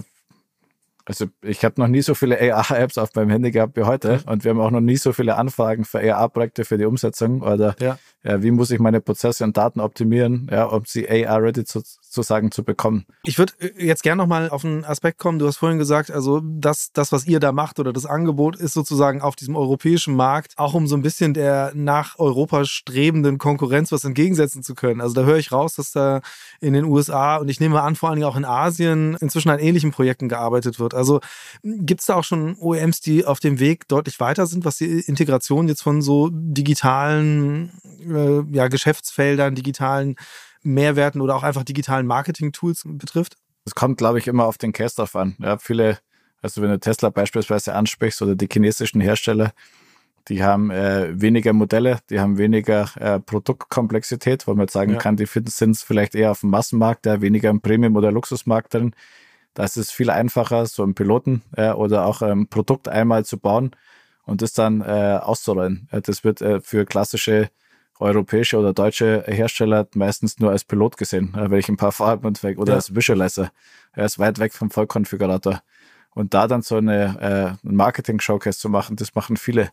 also ich habe noch nie so viele AR-Apps auf meinem Handy gehabt wie heute und wir haben auch noch nie so viele Anfragen für AR-Projekte für die Umsetzung oder ja. Ja, wie muss ich meine Prozesse und Daten optimieren, ja, um sie AR-ready sozusagen zu bekommen. Ich würde äh, jetzt gerne nochmal auf einen Aspekt kommen. Du hast vorhin gesagt, also das, das, was ihr da macht oder das Angebot ist sozusagen auf diesem europäischen Markt auch um so ein bisschen der nach Europa strebenden Konkurrenz was entgegensetzen zu können. Also da höre ich raus, dass da in den USA und ich nehme an, vor allen Dingen auch in Asien inzwischen an ähnlichen Projekten gearbeitet wird. Also gibt es da auch schon OEMs, die auf dem Weg deutlich weiter sind, was die Integration jetzt von so digitalen äh, ja, Geschäftsfeldern, digitalen Mehrwerten oder auch einfach digitalen Marketing-Tools betrifft? Es kommt, glaube ich, immer auf den Case drauf an. Ja, viele, also wenn du Tesla beispielsweise ansprichst oder die chinesischen Hersteller, die haben äh, weniger Modelle, die haben weniger äh, Produktkomplexität, wo man jetzt sagen ja. kann, die sind es vielleicht eher auf dem Massenmarkt, ja, weniger im Premium- oder Luxusmarkt drin. Da ist es viel einfacher, so einen Piloten äh, oder auch ein Produkt einmal zu bauen und das dann äh, auszurollen. Das wird äh, für klassische europäische oder deutsche Hersteller meistens nur als Pilot gesehen, äh, ein paar Farben und weg oder ja. als Visualizer. Er ist weit weg vom Vollkonfigurator. Und da dann so eine äh, Marketing-Showcase zu machen, das machen viele.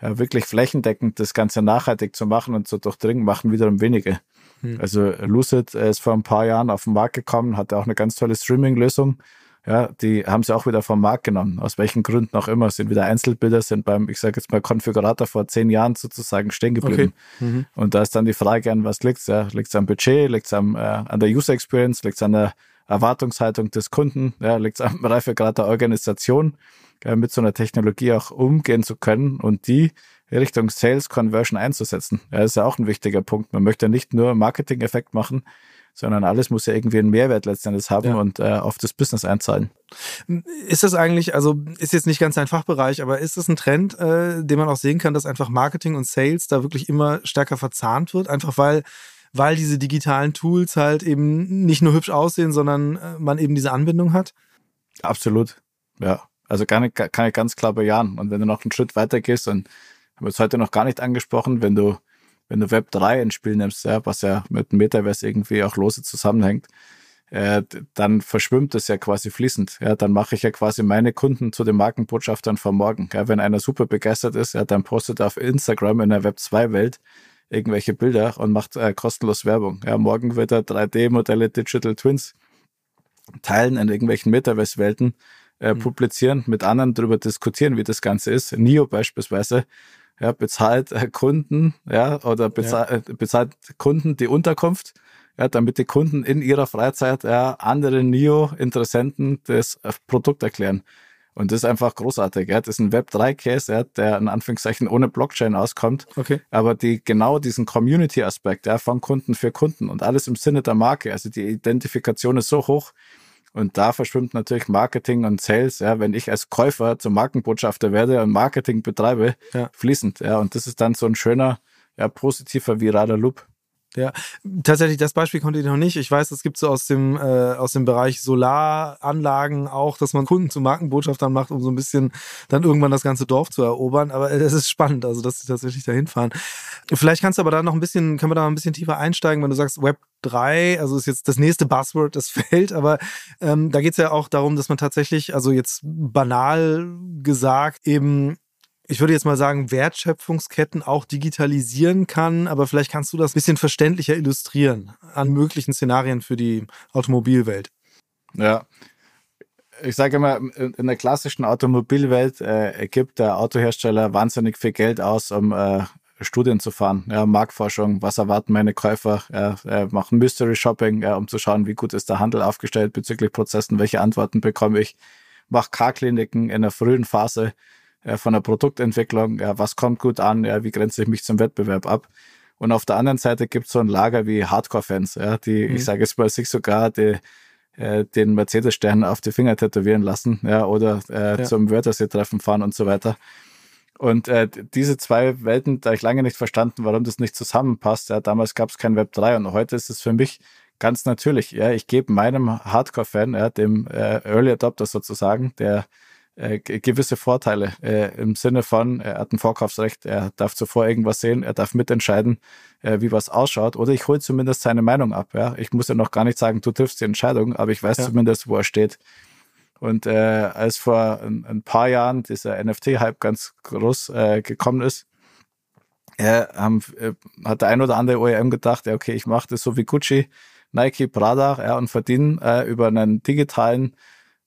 Ja, wirklich flächendeckend das Ganze nachhaltig zu machen und zu durchdringen, machen wiederum wenige. Hm. Also Lucid ist vor ein paar Jahren auf den Markt gekommen, hatte auch eine ganz tolle Streaming-Lösung. Ja, die haben sie auch wieder vom Markt genommen, aus welchen Gründen auch immer. Sind wieder Einzelbilder, sind beim, ich sage jetzt mal, Konfigurator vor zehn Jahren sozusagen stehen geblieben. Okay. Mhm. Und da ist dann die Frage, an was liegt es? Ja, liegt es am Budget, liegt es äh, an der User Experience, liegt es an der Erwartungshaltung des Kunden, ja, liegt es am Reifegrad der Organisation, mit so einer Technologie auch umgehen zu können und die Richtung Sales Conversion einzusetzen. Ja, das ist ja auch ein wichtiger Punkt. Man möchte nicht nur Marketing-Effekt machen, sondern alles muss ja irgendwie einen Mehrwert letztendlich haben ja. und äh, auf das Business einzahlen. Ist das eigentlich, also ist jetzt nicht ganz ein Fachbereich, aber ist das ein Trend, äh, den man auch sehen kann, dass einfach Marketing und Sales da wirklich immer stärker verzahnt wird, einfach weil weil diese digitalen Tools halt eben nicht nur hübsch aussehen, sondern äh, man eben diese Anbindung hat? Absolut, ja. Also kann ich, kann ich ganz klar bejahen. Und wenn du noch einen Schritt weiter gehst, und haben wir es heute noch gar nicht angesprochen, wenn du wenn du Web 3 ins Spiel nimmst, ja, was ja mit Metaverse irgendwie auch lose zusammenhängt, äh, dann verschwimmt es ja quasi fließend. Ja, dann mache ich ja quasi meine Kunden zu den Markenbotschaftern von morgen. Ja, wenn einer super begeistert ist, ja, dann postet er auf Instagram in der Web 2 Welt irgendwelche Bilder und macht äh, kostenlos Werbung. Ja, morgen wird er 3D-Modelle Digital Twins teilen in irgendwelchen Metaverse-Welten, äh, mhm. publizieren, mit anderen darüber diskutieren, wie das Ganze ist. NIO beispielsweise ja, bezahlt äh, Kunden, ja, oder bezahlt, ja. Äh, bezahlt Kunden die Unterkunft, ja, damit die Kunden in ihrer Freizeit ja, andere NIO-Interessenten das äh, Produkt erklären. Und das ist einfach großartig. Ja. Das ist ein Web3-Case, ja, der in Anführungszeichen ohne Blockchain auskommt. Okay. Aber die genau diesen Community-Aspekt ja, von Kunden für Kunden und alles im Sinne der Marke. Also die Identifikation ist so hoch. Und da verschwimmt natürlich Marketing und Sales, ja, wenn ich als Käufer zum Markenbotschafter werde und Marketing betreibe, ja. fließend. Ja. Und das ist dann so ein schöner, ja, positiver viraler Loop. Ja, tatsächlich, das Beispiel konnte ich noch nicht. Ich weiß, es gibt so aus dem, äh, aus dem Bereich Solaranlagen auch, dass man Kunden zu Markenbotschaftern macht, um so ein bisschen dann irgendwann das ganze Dorf zu erobern. Aber es ist spannend, also dass sie tatsächlich dahin fahren. Vielleicht kannst du aber da noch ein bisschen, können wir da noch ein bisschen tiefer einsteigen, wenn du sagst Web 3, also ist jetzt das nächste Buzzword, das [laughs] fällt, aber ähm, da geht es ja auch darum, dass man tatsächlich, also jetzt banal gesagt, eben ich würde jetzt mal sagen, Wertschöpfungsketten auch digitalisieren kann, aber vielleicht kannst du das ein bisschen verständlicher illustrieren an möglichen Szenarien für die Automobilwelt. Ja. Ich sage immer, in der klassischen Automobilwelt äh, gibt der Autohersteller wahnsinnig viel Geld aus, um äh, Studien zu fahren, ja, Marktforschung, was erwarten meine Käufer, ja, äh, machen Mystery Shopping, ja, um zu schauen, wie gut ist der Handel aufgestellt bezüglich Prozessen, welche Antworten bekomme ich, mache K-Kliniken in der frühen Phase, ja, von der Produktentwicklung, ja, was kommt gut an, ja, wie grenze ich mich zum Wettbewerb ab. Und auf der anderen Seite gibt es so ein Lager wie Hardcore-Fans, ja, die, mhm. ich sage jetzt mal, sich sogar die, äh, den Mercedes-Stern auf die Finger tätowieren lassen, ja, oder äh, ja. zum Wörthersee-Treffen fahren und so weiter. Und äh, diese zwei Welten, da ich lange nicht verstanden, warum das nicht zusammenpasst. Ja, damals gab es kein Web 3 und heute ist es für mich ganz natürlich. Ja, ich gebe meinem Hardcore-Fan, ja, dem äh, Early Adopter sozusagen, der äh, gewisse Vorteile äh, im Sinne von, er hat ein Vorkaufsrecht, er darf zuvor irgendwas sehen, er darf mitentscheiden, äh, wie was ausschaut, oder ich hole zumindest seine Meinung ab. Ja? Ich muss ja noch gar nicht sagen, du triffst die Entscheidung, aber ich weiß ja. zumindest, wo er steht. Und äh, als vor ein, ein paar Jahren dieser NFT-Hype ganz groß äh, gekommen ist, äh, haben, äh, hat der ein oder andere OEM gedacht, ja, okay, ich mache das so wie Gucci, Nike, Prada ja, und verdiene äh, über einen digitalen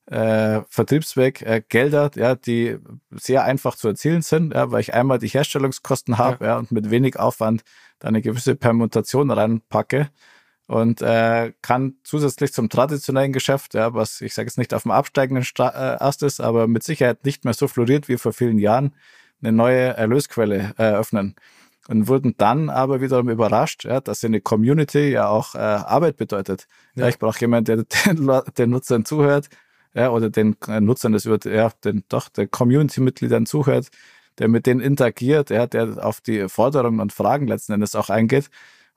äh, Vertriebsweg äh, Gelder, ja, die sehr einfach zu erzielen sind, ja, weil ich einmal die Herstellungskosten habe ja. ja. und mit wenig Aufwand da eine gewisse Permutation reinpacke und äh, kann zusätzlich zum traditionellen Geschäft, ja, was ich sage jetzt nicht auf dem absteigenden Sta äh, Ast ist, aber mit Sicherheit nicht mehr so floriert wie vor vielen Jahren, eine neue Erlösquelle eröffnen. Und wurden dann aber wiederum überrascht, ja, dass eine Community ja auch äh, Arbeit bedeutet. Ja ich brauche jemanden, der den, den Nutzern zuhört, ja, oder den äh, Nutzern des ja, den, doch, der Community-Mitgliedern zuhört, der mit denen interagiert, ja, der auf die Forderungen und Fragen letzten Endes auch eingeht.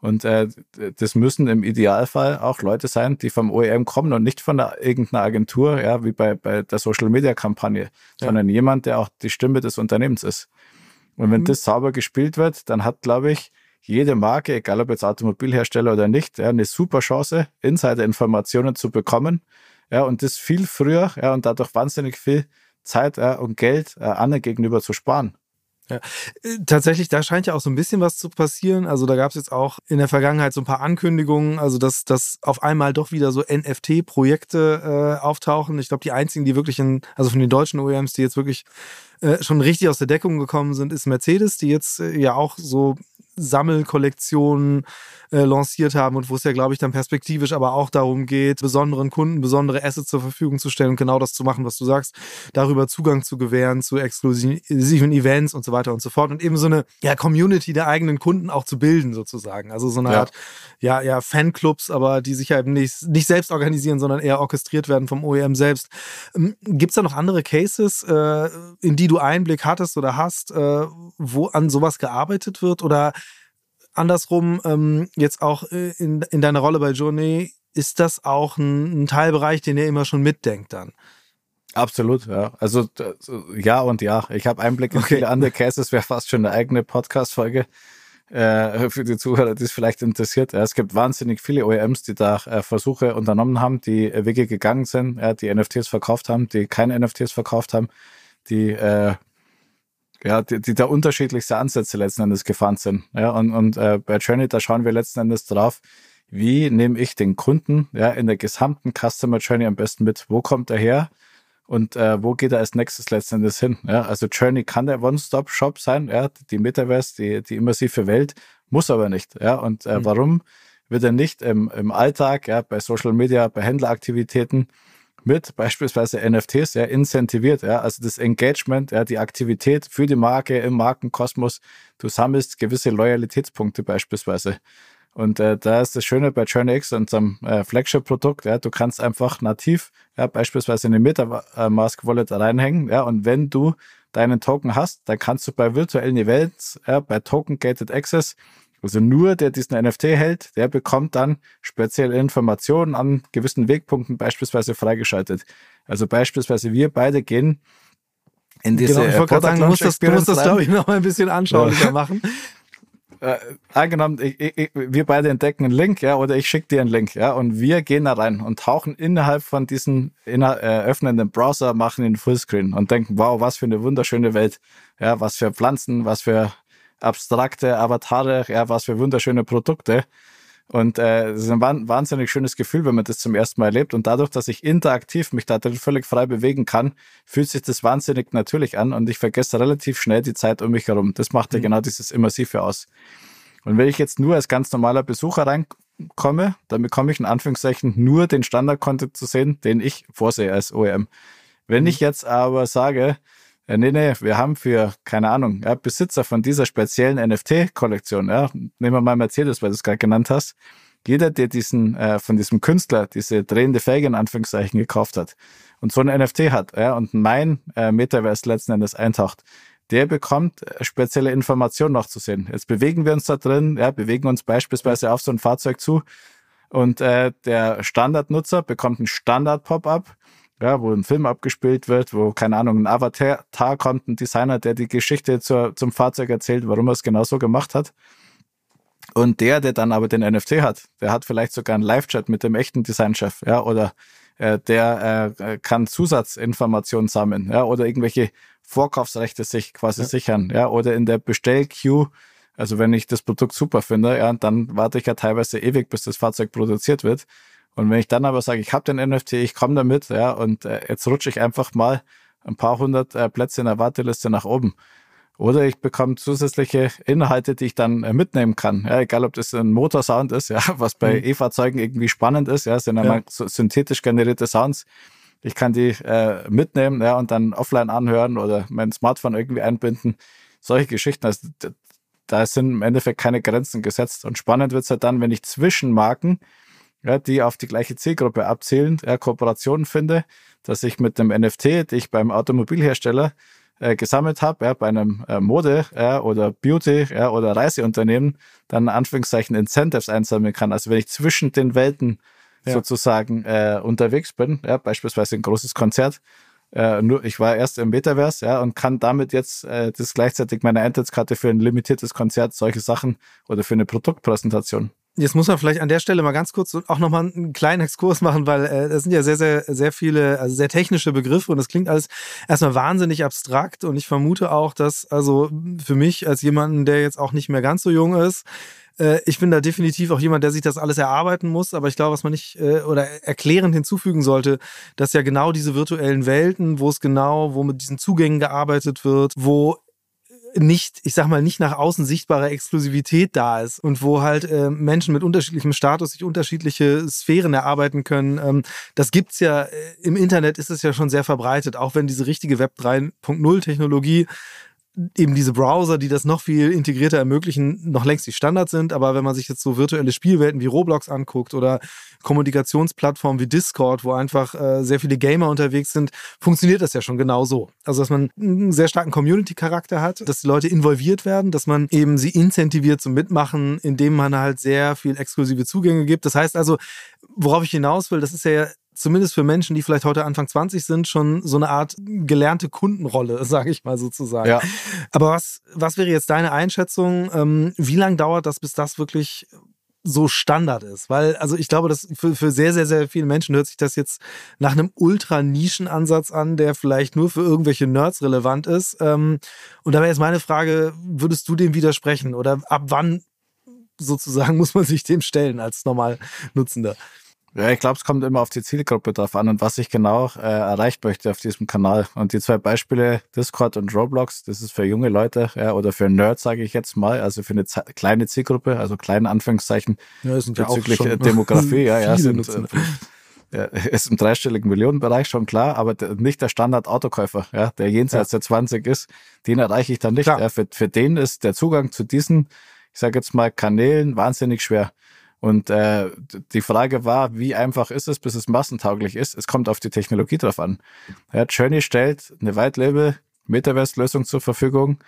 Und äh, das müssen im Idealfall auch Leute sein, die vom OEM kommen und nicht von der, irgendeiner Agentur, ja, wie bei, bei der Social-Media-Kampagne, ja. sondern jemand, der auch die Stimme des Unternehmens ist. Und wenn mhm. das sauber gespielt wird, dann hat, glaube ich, jede Marke, egal ob jetzt Automobilhersteller oder nicht, ja, eine super Chance, Insider-Informationen zu bekommen, ja, und das viel früher, ja, und dadurch wahnsinnig viel Zeit ja, und Geld äh, anderen gegenüber zu sparen. Ja, äh, tatsächlich, da scheint ja auch so ein bisschen was zu passieren. Also da gab es jetzt auch in der Vergangenheit so ein paar Ankündigungen, also dass, dass auf einmal doch wieder so NFT-Projekte äh, auftauchen. Ich glaube, die einzigen, die wirklich in, also von den deutschen OEMs, die jetzt wirklich äh, schon richtig aus der Deckung gekommen sind, ist Mercedes, die jetzt äh, ja auch so Sammelkollektionen äh, lanciert haben und wo es ja, glaube ich, dann perspektivisch aber auch darum geht, besonderen Kunden besondere Assets zur Verfügung zu stellen und genau das zu machen, was du sagst, darüber Zugang zu gewähren zu exklusiven Events und so weiter und so fort und eben so eine ja, Community der eigenen Kunden auch zu bilden sozusagen. Also so eine ja. Art ja, ja, Fanclubs, aber die sich halt nicht, nicht selbst organisieren, sondern eher orchestriert werden vom OEM selbst. Ähm, Gibt es da noch andere Cases, äh, in die du Einblick hattest oder hast, äh, wo an sowas gearbeitet wird oder andersrum, ähm, jetzt auch äh, in, in deiner Rolle bei Journey, ist das auch ein, ein Teilbereich, den ihr immer schon mitdenkt dann? Absolut, ja. Also ja und ja. Ich habe Einblick in okay. viele andere Cases, wäre fast schon eine eigene Podcast-Folge. äh, für die Zuhörer, die es vielleicht interessiert. Ja, es gibt wahnsinnig viele OEMs, die da äh, Versuche unternommen haben, die äh, Wege gegangen sind, ja, die NFTs verkauft haben, die keine NFTs verkauft haben, die äh, ja, die, die da unterschiedlichste Ansätze letzten Endes gefahren sind. Ja, und, und äh, bei Journey, da schauen wir letzten Endes drauf, wie nehme ich den Kunden ja in der gesamten Customer Journey am besten mit? Wo kommt er her? Und äh, wo geht er als nächstes letzten Endes hin? Ja, also Journey kann der One-Stop-Shop sein, ja, die Metaverse, die, die immersive Welt, muss aber nicht. Ja, und äh, mhm. warum wird er nicht im, im Alltag, ja, bei Social Media, bei Händleraktivitäten mit beispielsweise NFTs ja, incentiviert, ja, also das Engagement, ja, die Aktivität für die Marke im Markenkosmos, du sammelst gewisse Loyalitätspunkte beispielsweise. Und äh, da ist das Schöne bei Journey X, unserem äh, Flagship-Produkt, ja, du kannst einfach nativ ja, beispielsweise eine Metamask-Wallet reinhängen, ja, und wenn du deinen Token hast, dann kannst du bei virtuellen Events, ja, bei Token Gated Access, also nur der diesen NFT hält, der bekommt dann spezielle Informationen an gewissen Wegpunkten beispielsweise freigeschaltet. Also beispielsweise wir beide gehen in diese genau, ich wollte gerade sagen, du musst das, du musst das glaube ich, noch mal ein bisschen anschaulicher ja. machen [laughs] äh, angenommen, ich, ich, wir beide entdecken einen Link, ja, oder ich schicke dir einen Link, ja, und wir gehen da rein und tauchen innerhalb von diesem inner, äh, öffnenden Browser, machen ihn Fullscreen und denken, wow, was für eine wunderschöne Welt, ja, was für Pflanzen, was für abstrakte Avatare, ja, was für wunderschöne Produkte. Und äh, es ist ein wahnsinnig schönes Gefühl, wenn man das zum ersten Mal erlebt. Und dadurch, dass ich interaktiv mich da drin völlig frei bewegen kann, fühlt sich das wahnsinnig natürlich an und ich vergesse relativ schnell die Zeit um mich herum. Das macht ja mhm. genau dieses Immersive aus. Und wenn ich jetzt nur als ganz normaler Besucher reinkomme, dann bekomme ich in Anführungszeichen nur den Standard-Content zu sehen, den ich vorsehe als OEM. Wenn mhm. ich jetzt aber sage, ja, nee, nee, wir haben für, keine Ahnung, ja, Besitzer von dieser speziellen NFT-Kollektion, ja, nehmen wir mal Mercedes, weil du es gerade genannt hast, jeder, der diesen, äh, von diesem Künstler diese drehende Felge in Anführungszeichen gekauft hat und so ein NFT hat, ja, und mein äh, Metaverse letzten Endes eintaucht, der bekommt äh, spezielle Informationen noch zu sehen. Jetzt bewegen wir uns da drin, ja, bewegen uns beispielsweise auf so ein Fahrzeug zu und äh, der Standardnutzer bekommt ein Standard-Pop-up, ja, wo ein Film abgespielt wird, wo, keine Ahnung, ein Avatar kommt, ein Designer, der die Geschichte zur, zum Fahrzeug erzählt, warum er es genau so gemacht hat. Und der, der dann aber den NFT hat, der hat vielleicht sogar einen Live-Chat mit dem echten Designchef, ja, oder äh, der äh, kann Zusatzinformationen sammeln, ja, oder irgendwelche Vorkaufsrechte sich quasi ja. sichern, ja, oder in der Bestell-Queue, also wenn ich das Produkt super finde, ja, dann warte ich ja teilweise ewig, bis das Fahrzeug produziert wird. Und wenn ich dann aber sage, ich habe den NFT, ich komme damit, ja, und äh, jetzt rutsche ich einfach mal ein paar hundert äh, Plätze in der Warteliste nach oben. Oder ich bekomme zusätzliche Inhalte, die ich dann äh, mitnehmen kann. Ja, egal, ob das ein Motorsound ist, [laughs] ja, was bei mhm. E-Fahrzeugen irgendwie spannend ist, ja, sind ja. so synthetisch generierte Sounds. Ich kann die äh, mitnehmen, ja, und dann offline anhören oder mein Smartphone irgendwie einbinden. Solche Geschichten. Also, da sind im Endeffekt keine Grenzen gesetzt. Und spannend wird's halt dann, wenn ich zwischen Marken ja, die auf die gleiche Zielgruppe abzielen, ja, Kooperationen finde, dass ich mit dem NFT, die ich beim Automobilhersteller äh, gesammelt habe, ja, bei einem äh, Mode ja, oder Beauty ja, oder Reiseunternehmen, dann in Anführungszeichen Incentives einsammeln kann. Also wenn ich zwischen den Welten ja. sozusagen äh, unterwegs bin, ja, beispielsweise ein großes Konzert, äh, nur ich war erst im Metaverse, ja, und kann damit jetzt äh, das gleichzeitig meine Eintrittskarte für ein limitiertes Konzert, solche Sachen oder für eine Produktpräsentation. Jetzt muss man vielleicht an der Stelle mal ganz kurz auch nochmal einen kleinen Exkurs machen, weil äh, das sind ja sehr, sehr, sehr viele, also sehr technische Begriffe und das klingt alles erstmal wahnsinnig abstrakt. Und ich vermute auch, dass also für mich als jemanden, der jetzt auch nicht mehr ganz so jung ist, äh, ich bin da definitiv auch jemand, der sich das alles erarbeiten muss, aber ich glaube, was man nicht äh, oder erklärend hinzufügen sollte, dass ja genau diese virtuellen Welten, wo es genau, wo mit diesen Zugängen gearbeitet wird, wo nicht, ich sag mal, nicht nach außen sichtbare Exklusivität da ist und wo halt äh, Menschen mit unterschiedlichem Status sich unterschiedliche Sphären erarbeiten können. Ähm, das gibt's ja äh, im Internet ist es ja schon sehr verbreitet, auch wenn diese richtige Web 3.0 Technologie eben diese Browser, die das noch viel integrierter ermöglichen, noch längst die Standard sind. Aber wenn man sich jetzt so virtuelle Spielwelten wie Roblox anguckt oder Kommunikationsplattformen wie Discord, wo einfach äh, sehr viele Gamer unterwegs sind, funktioniert das ja schon genau so. Also, dass man einen sehr starken Community-Charakter hat, dass die Leute involviert werden, dass man eben sie incentiviert zum Mitmachen, indem man halt sehr viel exklusive Zugänge gibt. Das heißt also, worauf ich hinaus will, das ist ja zumindest für Menschen, die vielleicht heute Anfang 20 sind, schon so eine Art gelernte Kundenrolle, [laughs] sage ich mal sozusagen. Ja. Aber was, was wäre jetzt deine Einschätzung? Ähm, wie lange dauert das, bis das wirklich so Standard ist. Weil, also ich glaube, dass für, für sehr, sehr, sehr viele Menschen hört sich das jetzt nach einem ultra-Nischen-Ansatz an, der vielleicht nur für irgendwelche Nerds relevant ist. Ähm, und da wäre jetzt meine Frage, würdest du dem widersprechen? Oder ab wann sozusagen [laughs] muss man sich dem stellen als normal Nutzender? Ja, ich glaube, es kommt immer auf die Zielgruppe drauf an und was ich genau äh, erreicht möchte auf diesem Kanal. Und die zwei Beispiele, Discord und Roblox, das ist für junge Leute ja, oder für Nerds, sage ich jetzt mal, also für eine kleine Zielgruppe, also kleine Anführungszeichen ja, sind bezüglich ja auch schon Demografie. [laughs] ja, ja, sind, äh, ja, [laughs] ist im dreistelligen Millionenbereich schon klar, aber nicht der Standard-Autokäufer, ja, der jenseits ja. der 20 ist, den erreiche ich dann nicht. Ja, für, für den ist der Zugang zu diesen, ich sage jetzt mal, Kanälen wahnsinnig schwer. Und äh, die Frage war, wie einfach ist es, bis es massentauglich ist? Es kommt auf die Technologie drauf an. Ja, Journey stellt eine White-Label Metaverse-Lösung zur Verfügung,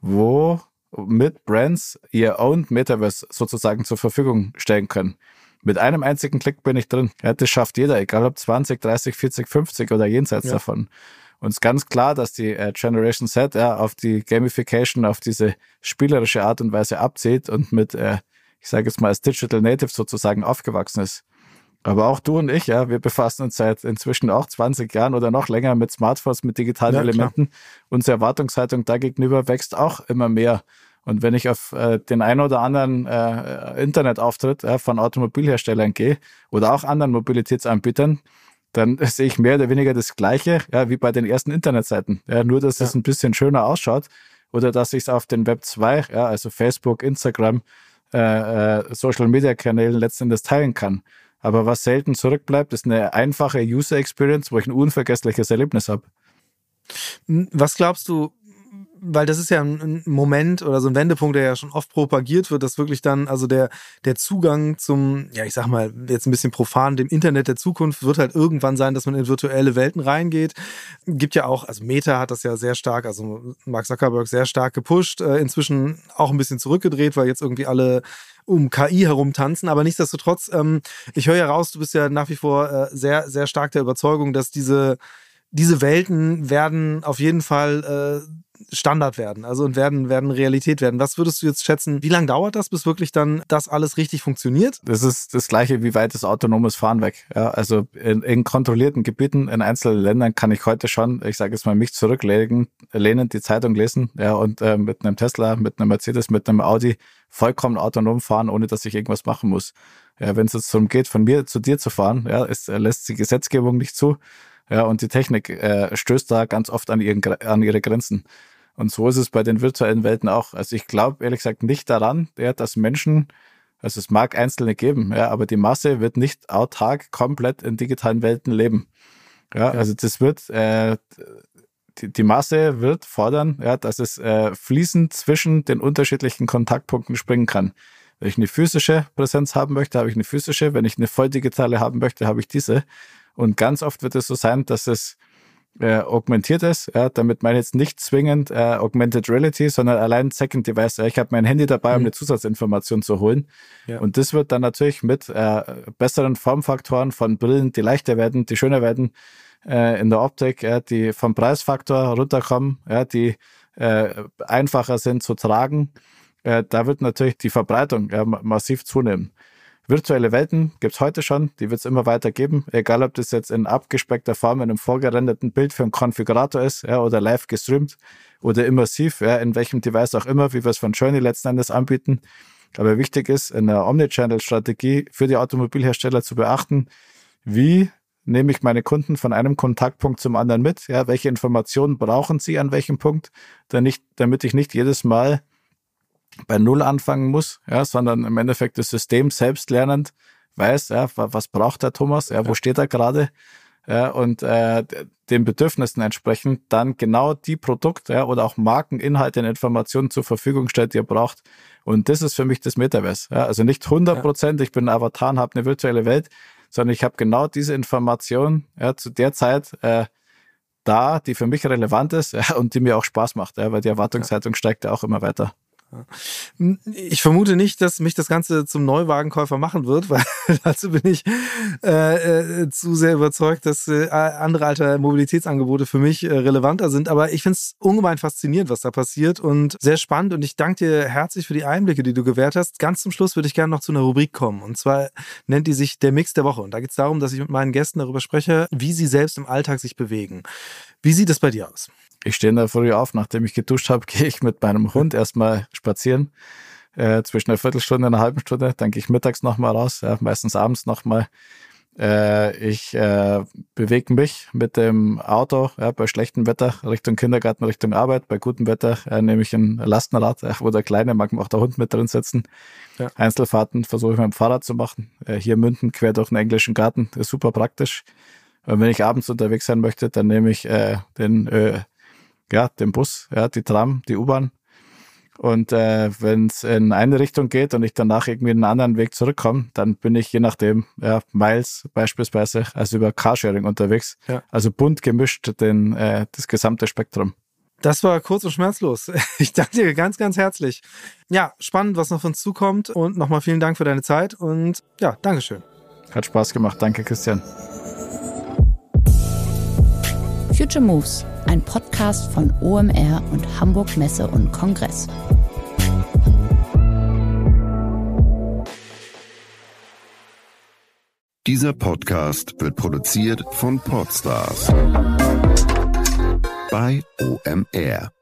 wo mit Brands ihr own Metaverse sozusagen zur Verfügung stellen können. Mit einem einzigen Klick bin ich drin. Ja, das schafft jeder, egal ob 20, 30, 40, 50 oder jenseits ja. davon. Und es ist ganz klar, dass die äh, Generation Z ja, auf die Gamification, auf diese spielerische Art und Weise abzieht und mit äh, ich sage jetzt mal, als Digital Native sozusagen aufgewachsen ist. Aber auch du und ich, ja, wir befassen uns seit inzwischen auch 20 Jahren oder noch länger mit Smartphones, mit digitalen ja, Elementen. Klar. Unsere Erwartungshaltung dagegenüber wächst auch immer mehr. Und wenn ich auf äh, den einen oder anderen äh, Internetauftritt äh, von Automobilherstellern gehe oder auch anderen Mobilitätsanbietern, dann [laughs] sehe ich mehr oder weniger das Gleiche, ja, wie bei den ersten Internetseiten. Ja, nur, dass ja. es ein bisschen schöner ausschaut oder dass ich es auf den Web 2, ja, also Facebook, Instagram, äh, äh, Social Media Kanälen letztendlich teilen kann. Aber was selten zurückbleibt, ist eine einfache User Experience, wo ich ein unvergessliches Erlebnis habe. Was glaubst du, weil das ist ja ein Moment oder so ein Wendepunkt, der ja schon oft propagiert wird, dass wirklich dann, also der, der Zugang zum, ja, ich sag mal, jetzt ein bisschen profan, dem Internet der Zukunft wird halt irgendwann sein, dass man in virtuelle Welten reingeht. Gibt ja auch, also Meta hat das ja sehr stark, also Mark Zuckerberg sehr stark gepusht, äh, inzwischen auch ein bisschen zurückgedreht, weil jetzt irgendwie alle um KI herum tanzen. Aber nichtsdestotrotz, ähm, ich höre ja raus, du bist ja nach wie vor äh, sehr, sehr stark der Überzeugung, dass diese diese Welten werden auf jeden Fall äh, Standard werden, also und werden, werden Realität werden. Was würdest du jetzt schätzen, wie lange dauert das, bis wirklich dann das alles richtig funktioniert? Das ist das gleiche, wie weit ist autonomes Fahren weg. Ja, also in, in kontrollierten Gebieten in einzelnen Ländern kann ich heute schon, ich sage jetzt mal, mich zurücklehnen, lehnen, die Zeitung lesen, ja, und äh, mit einem Tesla, mit einem Mercedes, mit einem Audi vollkommen autonom fahren, ohne dass ich irgendwas machen muss. Ja, wenn es jetzt darum geht, von mir zu dir zu fahren, ja, es lässt die Gesetzgebung nicht zu. Ja, und die Technik äh, stößt da ganz oft an, ihren, an ihre Grenzen. Und so ist es bei den virtuellen Welten auch. Also ich glaube ehrlich gesagt nicht daran, ja, dass Menschen, also es mag Einzelne geben, ja, aber die Masse wird nicht autark komplett in digitalen Welten leben. Ja, also das wird, äh, die, die Masse wird fordern, ja, dass es äh, fließend zwischen den unterschiedlichen Kontaktpunkten springen kann. Wenn ich eine physische Präsenz haben möchte, habe ich eine physische. Wenn ich eine voll digitale haben möchte, habe ich diese. Und ganz oft wird es so sein, dass es äh, augmentiert ist. Ja, damit meine ich jetzt nicht zwingend äh, Augmented Reality, sondern allein Second Device. Ja, ich habe mein Handy dabei, um mhm. eine Zusatzinformation zu holen. Ja. Und das wird dann natürlich mit äh, besseren Formfaktoren von Brillen, die leichter werden, die schöner werden äh, in der Optik, ja, die vom Preisfaktor runterkommen, ja, die äh, einfacher sind zu tragen. Äh, da wird natürlich die Verbreitung massiv zunehmen. Virtuelle Welten gibt's heute schon, die wird's immer weiter geben, egal ob das jetzt in abgespeckter Form in einem vorgerenderten Bild für einen Konfigurator ist ja, oder live gestreamt oder immersiv, ja, in welchem Device auch immer, wie wir es von Journey letzten Endes anbieten. Aber wichtig ist, in der Omnichannel-Strategie für die Automobilhersteller zu beachten, wie nehme ich meine Kunden von einem Kontaktpunkt zum anderen mit? Ja, welche Informationen brauchen sie an welchem Punkt, damit ich nicht jedes Mal bei Null anfangen muss, ja, sondern im Endeffekt das System selbst lernend weiß, ja, was braucht der Thomas, ja, wo steht er gerade, ja, und äh, den Bedürfnissen entsprechend dann genau die Produkte ja, oder auch Markeninhalte und Informationen zur Verfügung stellt, die er braucht. Und das ist für mich das Metaverse. Ja, also nicht 100 Prozent, ich bin ein Avatar und habe eine virtuelle Welt, sondern ich habe genau diese Information ja, zu der Zeit äh, da, die für mich relevant ist ja, und die mir auch Spaß macht, ja, weil die Erwartungshaltung steigt ja auch immer weiter. Ich vermute nicht, dass mich das Ganze zum Neuwagenkäufer machen wird, [laughs] weil dazu bin ich äh, äh, zu sehr überzeugt, dass äh, andere alte Mobilitätsangebote für mich äh, relevanter sind. Aber ich finde es ungemein faszinierend, was da passiert und sehr spannend. Und ich danke dir herzlich für die Einblicke, die du gewährt hast. Ganz zum Schluss würde ich gerne noch zu einer Rubrik kommen. Und zwar nennt die sich der Mix der Woche. Und da geht es darum, dass ich mit meinen Gästen darüber spreche, wie sie selbst im Alltag sich bewegen. Wie sieht es bei dir aus? Ich stehe da früh auf, nachdem ich geduscht habe, [laughs] gehe ich mit meinem Hund erstmal spazieren. Äh, zwischen einer Viertelstunde und einer halben Stunde. Dann gehe ich mittags nochmal raus, ja, meistens abends nochmal. Äh, ich äh, bewege mich mit dem Auto ja, bei schlechtem Wetter Richtung Kindergarten, Richtung Arbeit. Bei gutem Wetter äh, nehme ich ein Lastenrad, wo der Kleine mag auch der Hund mit drin sitzen. Ja. Einzelfahrten versuche ich mit dem Fahrrad zu machen. Äh, hier Münden quer durch den englischen Garten ist super praktisch. Und wenn ich abends unterwegs sein möchte, dann nehme ich äh, den äh, ja, den Bus, ja, die Tram, die U-Bahn. Und äh, wenn es in eine Richtung geht und ich danach irgendwie einen anderen Weg zurückkomme, dann bin ich je nachdem, ja, Miles beispielsweise, also über Carsharing unterwegs. Ja. Also bunt gemischt den, äh, das gesamte Spektrum. Das war kurz und schmerzlos. [laughs] Ich danke dir ganz, ganz herzlich. Ja, spannend, was noch von uns zukommt. Und nochmal vielen Dank für deine Zeit. Und ja, Dankeschön. Hat Spaß gemacht. Danke, Christian. Future Moves ein Podcast von OMR und Hamburg Messe und Kongress. Dieser Podcast wird produziert von Podstars bei OMR.